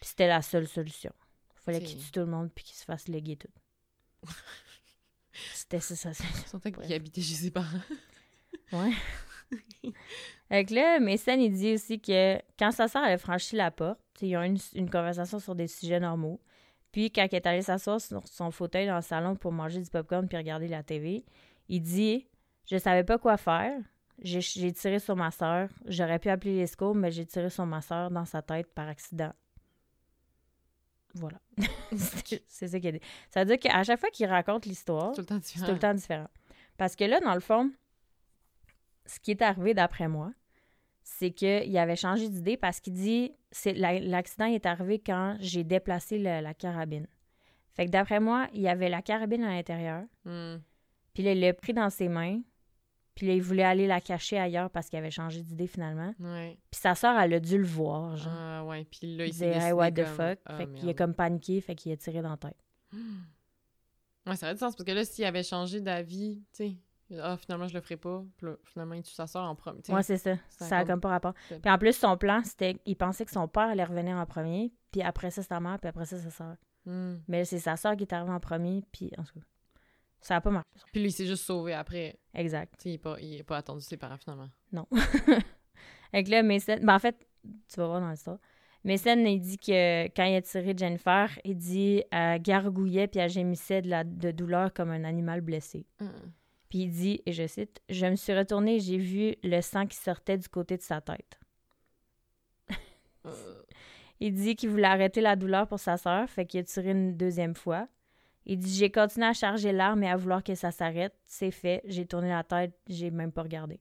Puis c'était la seule solution. Il fallait qu'il tue tout le monde puis qu'il se fasse léguer tout. c'était ça, ça. Je sentais qu'il habitait chez ses parents. Ouais. Fait que là, Mason, il dit aussi que quand sa sœur elle a franchi la porte, ils ont eu une, une conversation sur des sujets normaux. Puis quand elle est allée s'asseoir sur son fauteuil dans le salon pour manger du popcorn puis regarder la TV, il dit Je savais pas quoi faire. J'ai j'ai tiré sur ma sœur. J'aurais pu appeler les secours, mais j'ai tiré sur ma sœur dans sa tête par accident. Voilà. C'est ça qu'il dit. Ça veut dire qu'à chaque fois qu'il raconte l'histoire, c'est tout le temps différent. Parce que là, dans le fond, ce qui est arrivé d'après moi, c'est qu'il avait changé d'idée parce qu'il dit c'est la- l'accident est arrivé quand j'ai déplacé le- la carabine. Fait que d'après moi, il y avait la carabine à l'intérieur, Hmm. puis là, il l'a pris dans ses mains, puis là, il voulait aller la cacher ailleurs parce qu'il avait changé d'idée finalement. Ouais. Puis sa soeur, elle a dû le voir, genre. Ah, ouais. Puis là, il il s'est Hey, what the comme, fuck? ah, fait qu'il a comme paniqué, fait qu'il a tiré dans la tête. Ouais, ça aurait du sens parce que là, s'il avait changé d'avis, tu sais, ah, finalement, je le ferai pas. Puis là, finalement, il tue sa soeur en premier. Ouais, c'est ça. ça a comme- pas rapport. Puis en plus, son plan, c'était il pensait que son père allait revenir en premier, puis après ça, sa mère, puis après ça, sa soeur. Hmm. Mais c'est sa soeur qui est arrivée en premier, puis en tout cas, ça a pas marché. Puis lui, il s'est juste sauvé après. Exact. Il n'est pas, il est pas attendu ses parents, finalement. Non. Que là, Mason... Ben, en fait, tu vas voir dans l'histoire. Mason, il dit que quand il a tiré Jennifer, il dit elle gargouillait puis elle gémissait de, la... de douleur comme un animal blessé. Hmm. Puis il dit, et je cite, « Je me suis retournée et j'ai vu le sang qui sortait du côté de sa tête. » Euh, Il dit qu'il voulait arrêter la douleur pour sa sœur, fait qu'il a tiré une deuxième fois. Il dit J'ai continué à charger l'arme et à vouloir que ça s'arrête. C'est fait. J'ai tourné la tête, j'ai même pas regardé.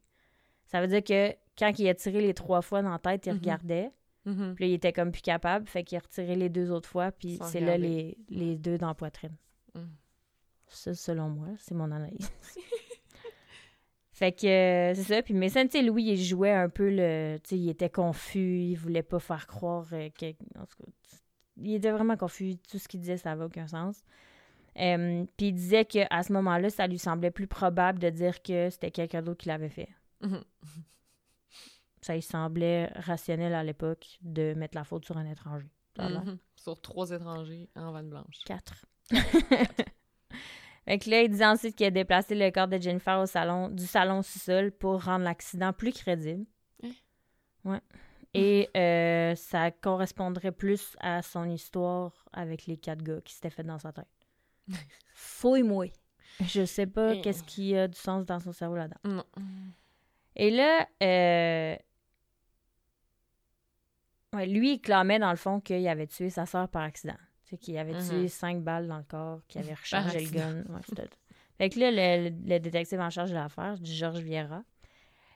Ça veut dire que quand il a tiré les trois fois dans la tête, il Mhm. regardait. mhm. Puis là, il était comme plus capable, fait qu'il a retiré les deux autres fois, puis c'est là les, les deux dans la poitrine. Mhm. Ça, selon moi, c'est mon analyse. fait que euh, c'est ça. Puis Mason, tu sais, Louis, il jouait un peu le. Tu sais, il était confus, il voulait pas faire croire euh, que. en tout cas, il était vraiment confus. Tout ce qu'il disait, ça n'avait aucun sens. Euh, Puis il disait qu'à ce moment-là, ça lui semblait plus probable de dire que c'était quelqu'un d'autre qui l'avait fait. Mhm. Ça lui semblait rationnel à l'époque de mettre la faute sur un étranger. Mhm. Sur trois étrangers en vanne blanche. Quatre. fait que là, il disait ensuite qu'il a déplacé le corps de Jennifer au salon, du salon sous-sol pour rendre l'accident plus crédible. Hein? Ouais. Et euh, ça correspondrait plus à son histoire avec les quatre gars qui s'étaient fait dans sa tête. Fouille-moi. Je sais pas qu'est-ce qui a du sens dans son cerveau là-dedans. Non. Et là, euh, ouais, lui, il clamait dans le fond qu'il avait tué sa soeur par accident. Tu qu'il avait Mhm. tué cinq balles dans le corps, qu'il avait rechargé le gun. Ouais, fait que là, le, le- le détective en charge de l'affaire, du Georges Vieira,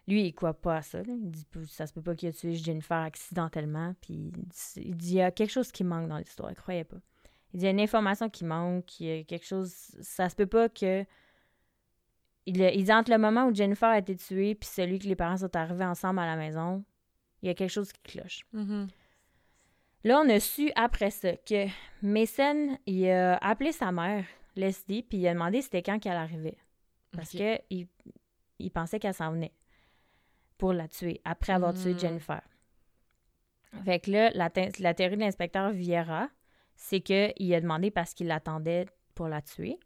lui, il croit pas à ça. là. Il dit ça se peut pas qu'il a tué Jennifer accidentellement. Puis il dit, il dit, il y a quelque chose qui manque dans l'histoire. Il croyait pas. Il dit il y a une information qui manque, il y a quelque chose. Ça se peut pas que. Il, il dit entre le moment où Jennifer a été tuée puis celui que les parents sont arrivés ensemble à la maison, il y a quelque chose qui cloche. Mhm. Là, on a su après ça que Mason, il a appelé sa mère, Leslie, puis il a demandé c'était quand qu'elle arrivait. Parce que il, il pensait qu'elle s'en venait pour la tuer, après avoir tué Mhm. Jennifer. Fait que là, la, thé- la théorie de l'inspecteur Vieira, c'est qu'il a demandé parce qu'il l'attendait pour la tuer.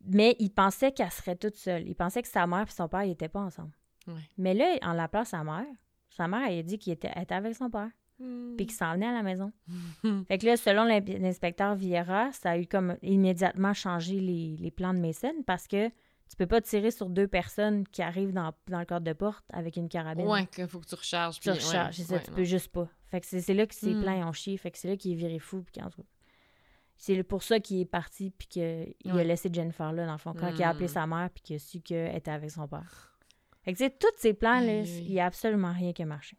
Mais il pensait qu'elle serait toute seule. Il pensait que sa mère et son père n'étaient pas ensemble. Ouais. Mais là, en l'appelant sa mère, sa mère, elle a dit qu'il était, avec son père Mm. puis qu'il s'en venait à la maison. Fait que là, selon l'inspecteur Vieira, ça a eu comme immédiatement changé les, les plans de Mason parce que tu peux pas tirer sur deux personnes qui arrivent dans, dans le cadre de porte avec une carabine. Ouais, qu'il faut que tu recharges. Tu puis- recharges, c'est ouais, ça, ouais, tu non. peux juste pas. Fait que c'est c'est là que ses Hmm. plans ont chié, fait que c'est là qu'il est viré fou, puis C'est pour ça qu'il est parti, puis qu'il a laissé Jennifer là, dans le fond, quand il a appelé Hmm. sa mère, puis qu'il a su qu'elle était avec son père. Fait que, tu sais, tous ces plans, là, Aïe, aïe. il n'y a absolument rien qui a marché.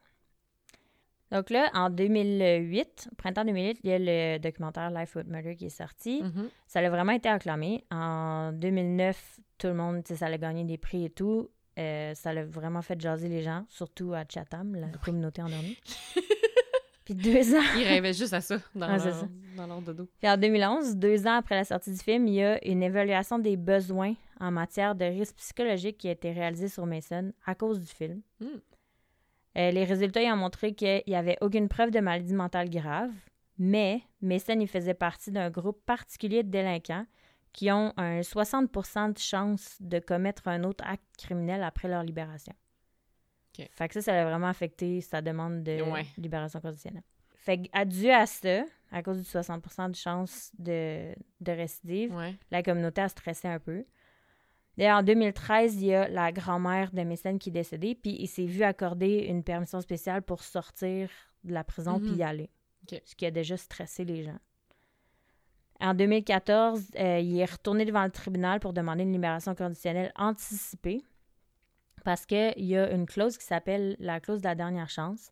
Donc là, en 2008, printemps 2008, il y a le documentaire Life with Murder qui est sorti. Mhm. Ça a vraiment été acclamé. En 2009, tout le monde, ça a gagné des prix et tout. Euh, ça a vraiment fait jaser les gens, surtout à Chatham, la communauté endormie. Puis deux ans, Ils rêvaient juste à ça dans, Ah, leur, ça. dans leur dodo. puis en 2011, deux ans après la sortie du film, il y a une évaluation des besoins en matière de risque psychologique qui a été réalisée sur Mason à cause du film. Hmm. Euh, les résultats ils ont montré qu'il n'y avait aucune preuve de maladie mentale grave, mais Mason il faisait partie d'un groupe particulier de délinquants qui ont un 60% de chance de commettre un autre acte criminel après leur libération. Fait que ça, ça a vraiment affecté sa demande de Ouais. libération conditionnelle. Fait que, à- dû à ça, à cause du 60% de chance de, de récidive, Ouais. la communauté a stressé un peu. D'ailleurs, en 2013, il y a la grand-mère de Mason qui est décédée, puis il s'est vu accorder une permission spéciale pour sortir de la prison puis Mhm. y aller. Ok. Ce qui a déjà stressé les gens. En 2014, euh, il est retourné devant le tribunal pour demander une libération conditionnelle anticipée parce qu'il y a une clause qui s'appelle la clause de la dernière chance.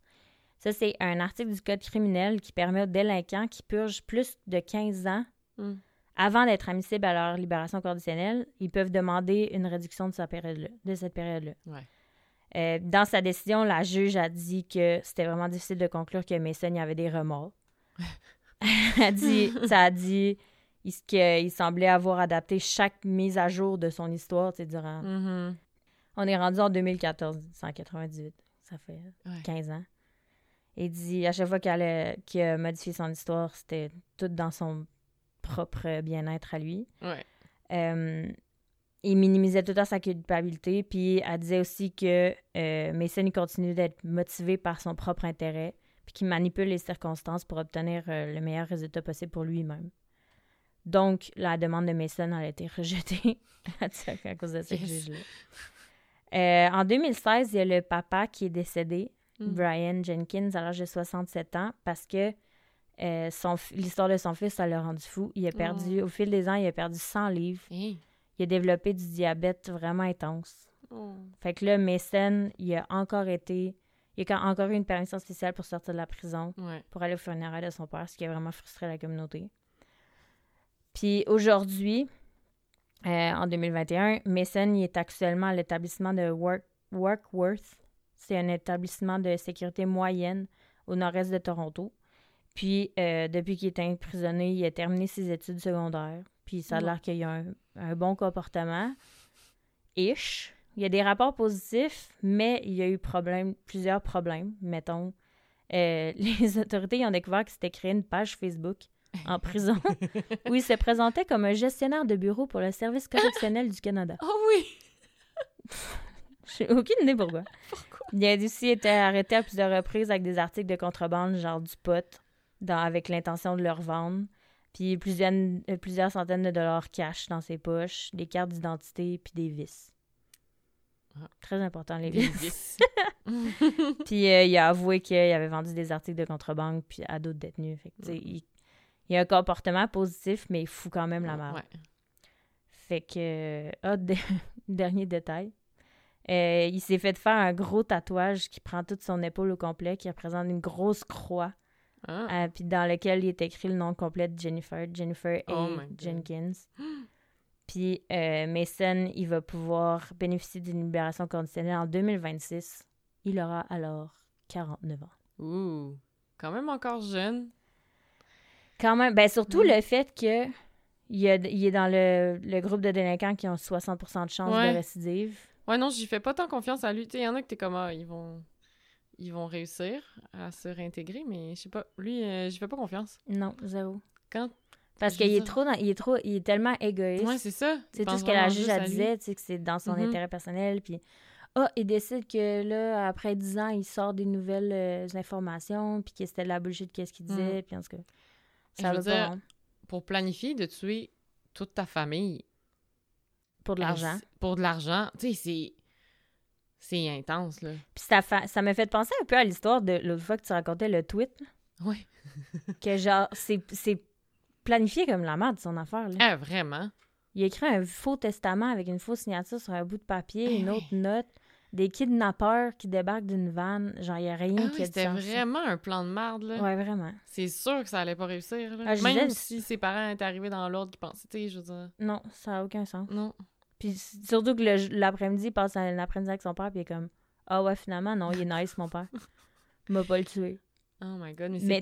Ça, c'est un article du Code criminel qui permet aux délinquants qui purgent plus de 15 ans Hmm. Avant d'être admissibles à leur libération conditionnelle, ils peuvent demander une réduction de, sa période de cette période-là. Ouais. Euh, dans sa décision, la juge a dit que c'était vraiment difficile de conclure que Mason y avait des remords. Elle a dit, ça a dit il- qu'il semblait avoir adapté chaque mise à jour de son histoire durant. Mhm. On est rendu en 2014, 198. Ça fait Ouais. 15 ans. Il dit à chaque fois qu'elle a- qu'il a modifié son histoire, c'était tout dans son propre bien-être à lui. Ouais. Euh, il minimisait tout le temps sa culpabilité, puis elle disait aussi que euh, Mason il continue d'être motivé par son propre intérêt, puis qu'il manipule les circonstances pour obtenir euh, le meilleur résultat possible pour lui-même. Donc, la demande de Mason a été rejetée à cause de ce Yes. juge-là. Euh, en 2016, il y a le papa qui est décédé, Mm. Brian Jenkins, à l'âge de 67 ans, parce que euh, l'histoire de son fils, ça l'a rendu fou. Il a perdu, au fil des ans, il a perdu 100 livres. Hey. Il a développé du diabète vraiment intense. Oh. Fait que là, Mason, il a encore été... Il a encore eu une permission spéciale pour sortir de la prison, Ouais. pour aller au funérailles de son père, ce qui a vraiment frustré la communauté. Puis aujourd'hui, euh, en 2021, Mason il est actuellement à l'établissement de Work, Workworth. C'est un établissement de sécurité moyenne au nord-est de Toronto. Puis, euh, depuis qu'il est emprisonné, il a terminé ses études secondaires. Puis, ça a l'air qu'il a un, un bon comportement. Ish. Il y a des rapports positifs, mais il y a eu problème, plusieurs problèmes. Mettons, Euh, les autorités ont découvert qu'il s'était créé une page Facebook en prison où il se présentait comme un gestionnaire de bureau pour le service correctionnel du Canada. Oh oui! J'ai aucune idée pourquoi. Pourquoi? Il a aussi été arrêté à plusieurs reprises avec des articles de contrebande, genre du pot, dans, avec l'intention de le revendre. Puis plusieurs, euh, plusieurs centaines de dollars cash dans ses poches, des cartes d'identité, puis des vis. Ah. Très important, les vis. vis. puis euh, il a avoué qu'il avait vendu des articles de contrebande puis à d'autres détenus. Fait que, tu sais, il, il a un comportement positif, mais il fout quand même la merde. Ouais. Fait que, ah, de- dernier détail. Euh, il s'est fait faire un gros tatouage qui prend toute son épaule au complet, qui représente une grosse croix, Ah. euh, puis dans lequel il est écrit le nom complet de Jennifer, Jennifer A. Oh. Jenkins. Puis euh, Mason, il va pouvoir bénéficier d'une libération conditionnelle en 2026. Il aura alors 49 ans. Ouh. Quand même encore jeune. Quand même, ben surtout Mm. le fait que il, y a- il est dans le, le groupe de délinquants qui ont 60% de chance Ouais. de récidive. Ouais, non, j'y fais pas tant confiance à lui. Il y en a que t'es comme, ah, ils vont... Ils vont réussir à se réintégrer, mais je sais pas. Lui, euh, j'y fais pas confiance. Non, zéro. Quand... Parce qu'il est trop dans- il est trop il est tellement égoïste. Ouais, c'est ça. c'est tout ce que la juge disait, tu sais que c'est dans son Mhm. intérêt personnel puis ah, il décide que là après 10 ans, il sort des nouvelles euh, informations puis que c'était de la bullshit qu'est-ce qu'il disait puis en tout cas ça pas dire, hein, Pour planifier de tuer toute ta famille. pour de l'argent. Pour de l'argent. Tu sais, c'est... C'est intense, là. Puis ça fa- ça m'a fait penser un peu à l'histoire de l'autre fois que tu racontais le tweet Ouais. que genre c'est planifié comme la merde son affaire là. Ah, vraiment? Il a écrit un faux testament avec une fausse signature sur un bout de papier, Eh une autre note, des kidnappeurs qui débarquent d'une vanne. Genre, il n'y a rien Ah qui oui, c'était vraiment un plan de merde, là. Ouais, vraiment. C'est sûr que ça allait pas réussir, là. Ah, je Même disais- si ses parents étaient arrivés dans l'ordre qui pensaient, tu sais, je veux dire... Non, ça n'a aucun sens. Non. Puis surtout que le- l'après-midi, il passe un après-midi avec son père, puis il est comme Ah ouais, finalement, non, il est nice, mon père. Il m'a pas le tué. Oh my God, mais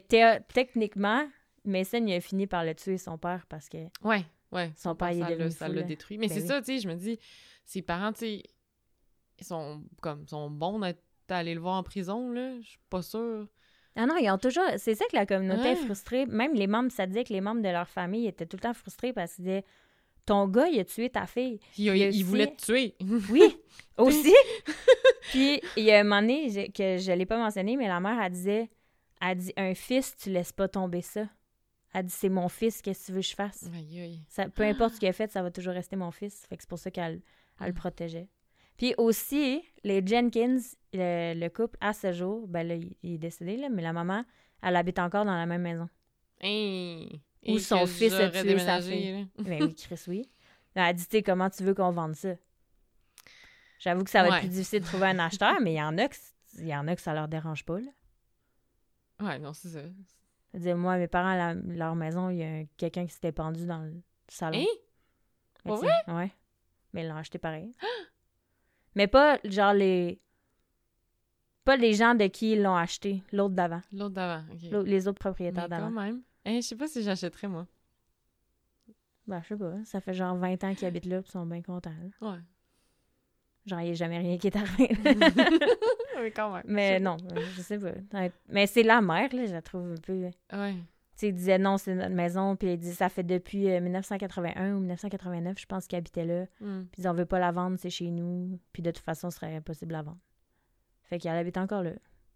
techniquement, Mason, il a fini par le tuer, son père, parce que. Ouais, ouais. Son père, il est devenu Ça l'a détruit. Mais Ben c'est oui. ça, tu sais, je me dis, ses parents, tu sais, ils sont comme, sont bons d'être allés le voir en prison, là. Je suis pas sûre. Ah non, ils ont toujours. C'est ça que la communauté est frustrée. Même les membres, ça disait que les membres de leur famille étaient tout le temps frustrés parce qu'ils disaient Ton gars, il a tué ta fille. Il, Il aussi- voulait te tuer. Oui, aussi. Puis, il y a un moment donné je- que je l'ai pas mentionné, mais la mère, elle disait, elle dit, un fils, tu laisses pas tomber ça. Elle dit, c'est mon fils, qu'est-ce que tu veux que je fasse? aïe, aïe. Ça, peu importe ce qu'il a fait, ça va toujours rester mon fils. Fait que c'est pour ça qu'elle elle le Mm. protégeait. Puis aussi, les Jenkins, le, le couple, à ce jour, ben là, il, il est décédé, là, mais la maman, elle habite encore dans la même maison. Hein. Ou son fils a tué sa fille. là. Ben oui, Chris, oui. Elle a dit, comment tu veux qu'on vende ça? J'avoue que ça va Ouais. être plus difficile de trouver un acheteur, mais il y en a que, il y en a que ça leur dérange pas, là. Ouais, non, c'est ça. Dire, moi, mes parents, à la- leur maison, il y a un- quelqu'un qui s'était pendu dans le salon. Hein? Sais, Ouais. Mais ils l'ont acheté pareil. mais pas, genre, les... Pas les gens de qui ils l'ont acheté, l'autre d'avant. L'autre d'avant, OK. Les autres Mais propriétaires quand d'avant. même. Hein, je sais pas si j'achèterais, moi. Ben, je sais pas. Ça fait genre 20 ans qu'ils habitent là, puis ils sont bien contents. là. Ouais. Genre, il n'y a jamais rien qui est arrivé. Mais quand même. mais Je- non, je sais pas. Mais c'est la mère, là, je la trouve un peu... Ouais. Tu sais, il disait non, c'est notre maison, puis il dit ça fait depuis euh, 1981 ou 1989, je pense qu'il habitait là. Hmm. Puis on veut pas la vendre, c'est chez nous. Puis de toute façon, ce serait impossible à vendre. Fait qu'elle habite encore là.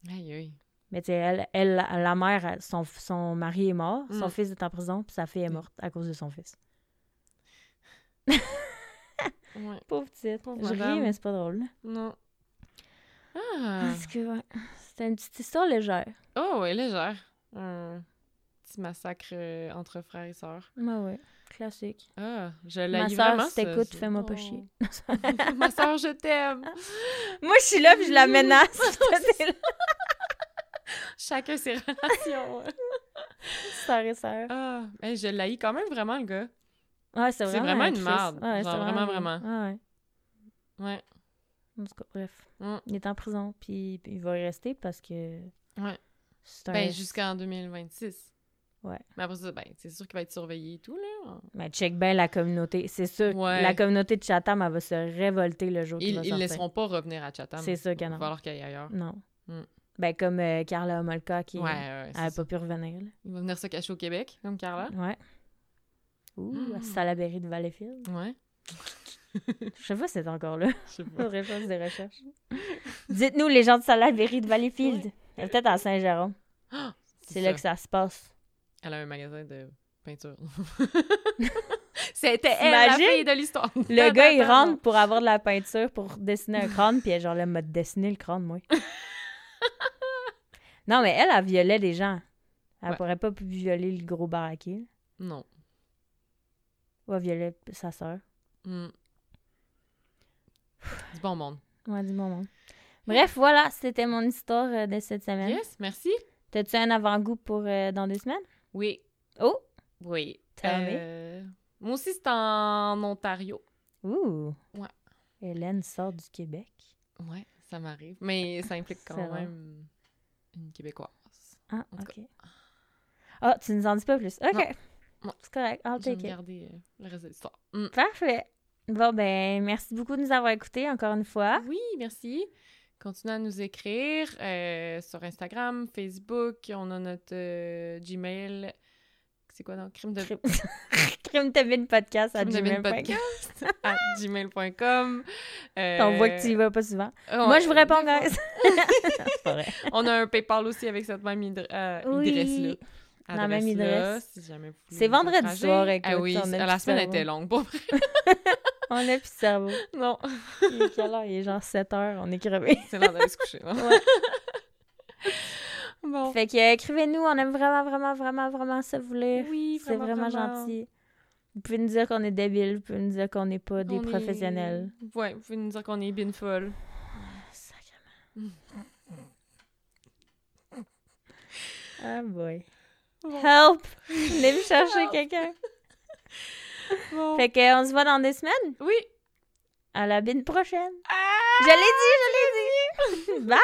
Aïe, aïe. Mais tu sais, elle, elle, la mère, son, son mari est mort, son Mm. fils est en prison, puis sa fille est Mm. morte à cause de son fils. Ouais. Pauvre petite. Pauvre Je ris, madame. mais c'est pas drôle. Non. Ah. Parce que, ouais, c'était une petite histoire légère. Oh, ouais, légère. Un petit massacre euh, entre frères et sœurs. Ouais, ouais. Classique. Ah, je Ma l'ai soeur, vraiment. si t'écoutes, fais-moi pas Oh. chier. Ma soeur, je t'aime. Moi, je suis là, puis je la menace. Chacun ses relations. Sœur et sœur. Ah, hey, je l'haïs quand même vraiment, le gars. Ouais, c'est vraiment, vraiment un une marde. Ouais, Genre, vraiment, Ouais, vraiment. ouais. Ouais. En tout cas, bref. Mm. Il est en prison, puis, puis il va y rester parce que Ouais. Un- Ben, jusqu'en 2026. Ouais. Mais après ça, ben, c'est sûr qu'il va être surveillé et tout, là. Mais check bien la communauté. C'est sûr, Ouais. la communauté de Chatham, elle va se révolter le jour Ils, va ils sortir. laisseront pas revenir à Chatham. C'est sûr que Il va falloir qu'il aille ailleurs. Non. Mm. Ben, comme euh, Carla Homolka, qui Ouais, ouais, elle c'est a ça. pas pu revenir. là. Il va venir se cacher au Québec, comme Carla. Ouais. Ouh, à Salaberry de Valleyfield. Ouais. Je sais pas si c'est encore là. Je sais pas. Faire des recherches. Dites-nous, les gens de Salaberry de Valleyfield. Elle est Peut-être à Saint-Jérôme. C'est là que ça se passe. Elle a un magasin de peinture. C'était elle, la fille de l'histoire. Le gars, il rentre pour avoir de la peinture pour dessiner un crâne, puis elle est genre là, m'a dessiné le crâne, moi. non, mais elle, elle violait des gens. Elle Ouais. pourrait pas violer le gros baraquet. Non. Ou elle violait sa sœur. Mm. Du bon monde. Ouais, du bon monde. Bref, voilà, c'était mon histoire euh, de cette semaine. Yes, merci. T'as-tu un avant-goût pour euh, dans deux semaines? Oui. Oh! Oui. Me. Euh, Moi aussi, c'est en Ontario. Ouh! Ouais. Hélène sort du Québec. Ouais, ça m'arrive. Mais ça implique quand vrai. même une Québécoise. Ah, OK. Ah, tu nous en dis pas plus. OK. C'est correct. I'll Je vais take it. garder euh, le reste de l'histoire. Mm. Parfait. Bon, ben, merci beaucoup de nous avoir écoutés encore une fois. Oui, merci. Continuez à nous écrire euh, sur Instagram, Facebook. On a notre euh, Gmail. C'est quoi, non? Crime de... Crime, Crime de Mine podcast à gmail.com. Euh, On voit que tu y vas pas souvent. Moi, je vous réponds, guys. On a un PayPal aussi avec cette même idre- euh, Oui. adresse-là. La même adresse. si C'est vendredi soir, écoute, Ah oui, on a la semaine cerveau. était longue, pour vrai. On a plus de cerveau. Non, Il est quelle heure? Il est genre 7 heures. On est crevé. c'est l'heure d'aller se coucher. non? Ouais. bon. Fait que euh, écrivez-nous. On aime vraiment, vraiment, vraiment, vraiment ça vous lire. Oui, C'est vraiment, gentil. Vous pouvez nous dire qu'on est débile. Vous pouvez nous dire qu'on n'est pas des On est- professionnels. Ouais, vous pouvez nous dire qu'on est bien folle. Sacrément. Ah boy. Bon. Help! Venez me chercher quelqu'un. Bon. Fait que on se voit dans deux semaines? Oui. À la bine prochaine. Ah! Je l'ai dit, je l'ai dit. Bye!